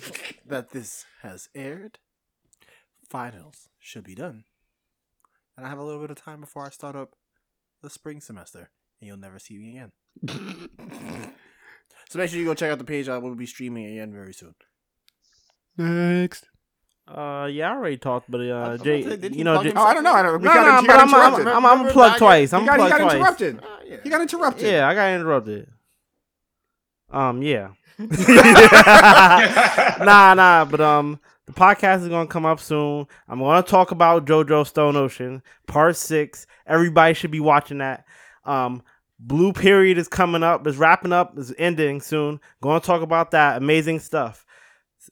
D: that this has aired, finals should be done. And I have a little bit of time before I start up the spring semester, and you'll never see me again. so make sure you go check out the page. I will be streaming again very soon.
A: Next.
E: Uh, yeah, I already talked, but uh,
D: I- I
E: Jay,
D: thought- did
E: you know, Jay,
A: Oh, I don't know. I don't, we
E: no,
A: got,
E: no,
A: he
E: but
A: got
E: I'm, I'm. I'm, I'm,
D: Remember
E: plug twice. I'm
A: he, got, he got
E: twice.
A: interrupted.
D: Ah, yeah.
A: He got interrupted.
E: Yeah, I got interrupted. Um, yeah. nah, nah, but um, the podcast is gonna come up soon. I'm gonna talk about JoJo Stone Ocean Part Six. Everybody should be watching that. Um, Blue Period is coming up. Is wrapping up. Is ending soon. Gonna talk about that. Amazing stuff.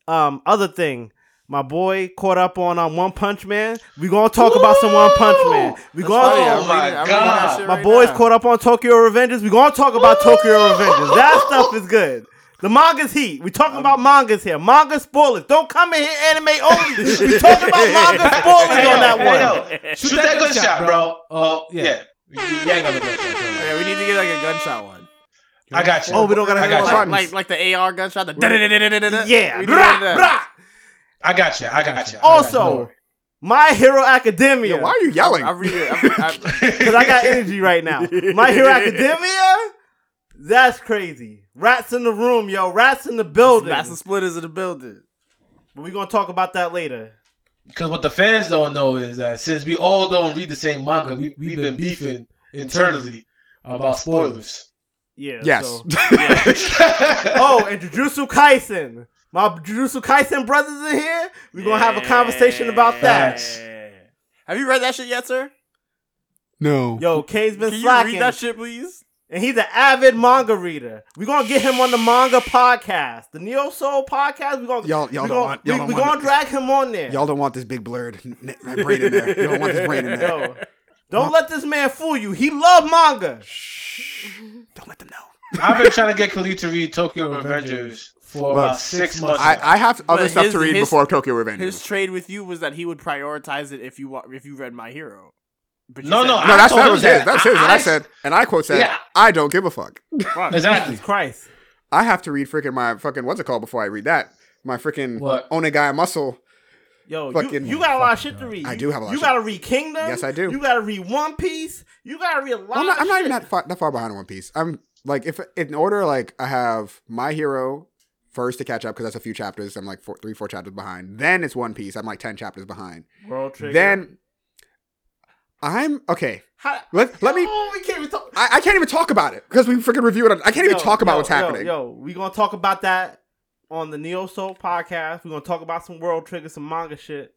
E: Um, other thing. My boy caught up on um, One Punch Man. We gonna talk about some One Punch Man. We
D: That's
E: gonna
D: funny,
B: Oh my
D: reading- I'm reading that
B: God.
E: my
D: right
E: boys
D: now.
E: caught up on Tokyo Revengers. We gonna talk about Tokyo Revengers. That stuff is good. The manga's heat. We talking about mangas here. Manga spoilers. Don't come in here anime only. We talking about manga spoilers
B: Hey,
E: on that
B: hey,
E: one.
B: Shoot that gunshot, bro. Oh yeah, yeah. ain't gonna.
D: Yeah, we need to get like a gunshot one.
B: I got you.
E: Oh, we don't gotta
B: I
E: have
B: got
E: no
B: you.
D: Like like the AR gunshot. The.
E: Yeah. Brah, brah.
B: I got you. I got you.
E: Also, My Hero Academia.
A: Yo, why are you yelling?
D: I. I, I,
E: Because I got energy right now. My Hero Academia. That's crazy. Rats in the room, yo. Rats in the building.
D: Master Splinters in the building.
E: But we're gonna talk about that later.
B: Because what the fans don't know is that since we all don't read the same manga, we, we've been beefing internally about spoilers.
E: Yeah.
A: Yes.
E: so- oh, and Jujutsu Kaisen. My Jujutsu Kaisen brothers in here. We're gonna have a conversation about that.
B: Facts.
D: Have you read that shit yet, sir?
A: no.
E: Yo, K's been
D: Can you
E: slacking,
D: read that shit, please?
E: and he's an avid manga reader. We're gonna get him on the manga podcast, the Neo Soul podcast. We're gonna
A: Y'all- y'all
E: we
A: don't
E: gonna,
A: want- y'all
E: we,
A: don't
E: we
A: want
E: gonna
A: it.
E: drag him on there.
A: Y'all don't want this big blurred n- n- brain in there. You don't want this brain in there.
E: Yo, don't let this man fool you. He love manga. Shh.
A: Don't let them know.
B: I've been trying to get Khalid to read Tokyo Revengers for
A: Well,
B: about six months.
A: I, I have other
D: But
A: stuff
D: his-
A: to read
D: his-
A: before Tokyo Revenge.
D: His trade with you was that he would prioritize it if you wa- if you read My Hero. But you
B: No,
D: said-
B: no,
A: no,
B: I
A: that's
B: told
A: that
B: him
A: was
B: that.
A: his. That's his. And
B: I-
A: I said, and I quote said,
B: Yeah.
A: "I don't give a fuck."
B: exactly.
E: Jesus Christ.
A: I have to read freaking my fucking what's it called before I read that. My freaking
B: What?
A: Onegai muscle.
E: Yo, you,
A: Fucking-
E: you got a lot of shit to read.
A: I do have a lot
E: You
A: of
E: gotta read Kingdom.
A: Yes, I do.
E: You gotta read One Piece. You gotta read a lot.
A: I'm not,
E: of
A: I'm not
E: shit.
A: even that far, that far behind on One Piece. I'm like, if in order, like I have My Hero first to catch up because that's a few chapters. I'm like four, three, four chapters behind. Then it's One Piece. I'm like ten chapters behind.
E: World Trigger.
A: Then I'm okay.
E: How-
A: Let let me.
E: Oh, we can't even talk.
A: I, I can't even talk about it because we freaking review it. On, I can't even
E: Yo,
A: talk about
E: yo,
A: what's
E: yo,
A: happening.
E: Yo, we gonna talk about that on the Neo Soul podcast. We're gonna talk about some World Trigger, some manga shit.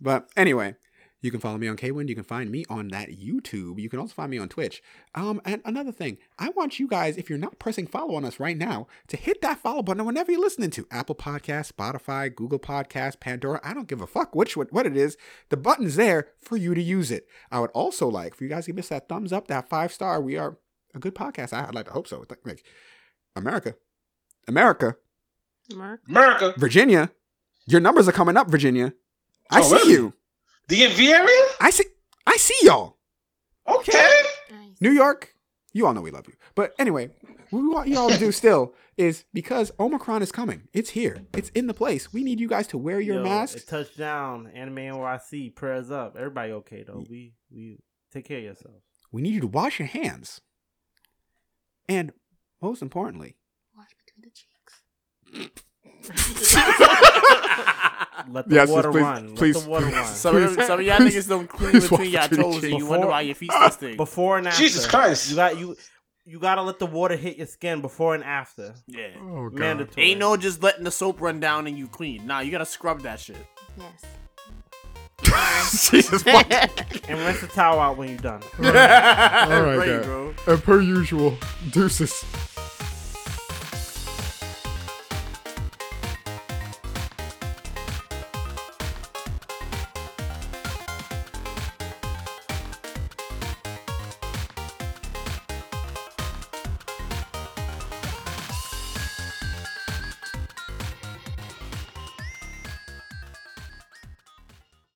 A: But anyway, you can follow me on Kaywind. You can find me on that YouTube. You can also find me on Twitch. Um, and another thing, I want you guys, if you're not pressing follow on us right now, to hit that follow button whenever you're listening to Apple Podcasts, Spotify, Google Podcasts, Pandora. I don't give a fuck which what, what it is. The button's there for you to use it. I would also like for you guys to give us that thumbs up, that five star. We are a good podcast. I, I'd like to hope so. Like America, America,
C: Mark.
B: America,
A: Virginia. Your numbers are coming up, Virginia. I
B: Oh,
A: see
B: really?
A: you.
B: DMV area.
A: I see. I see y'all.
B: Okay.
C: Nice.
A: New York, you all know we love you. But anyway, what we want y'all to do still is because Omicron is coming. It's here. It's in the place. We need you guys to wear your
E: Yo,
A: masks.
E: It touched down. Anime NYC. Prayers up. Everybody okay though. We we take care of yourself.
A: We need you to wash your hands. And most importantly,
C: Wash between the cheeks.
E: Let the
A: Yes,
E: water
A: please-
E: run.
A: please-
E: Let the water
A: please.
E: run.
D: Some of, them- some of y'all niggas don't clean between
A: walk
D: y'all
A: through the
D: toes, and you wonder why your feet still stink.
E: Before and after.
B: Jesus Christ.
E: You got you. You gotta let the water hit your skin before and after.
D: Yeah.
A: oh
E: Mandatory.
D: Ain't no just letting the soap run down and you clean. Nah, you gotta scrub that shit.
C: Yes.
A: Jesus fuck.
E: and rinse the towel out when you're done.
A: All right,
D: Right,
A: guys.
D: bro.
A: And per usual, deuces.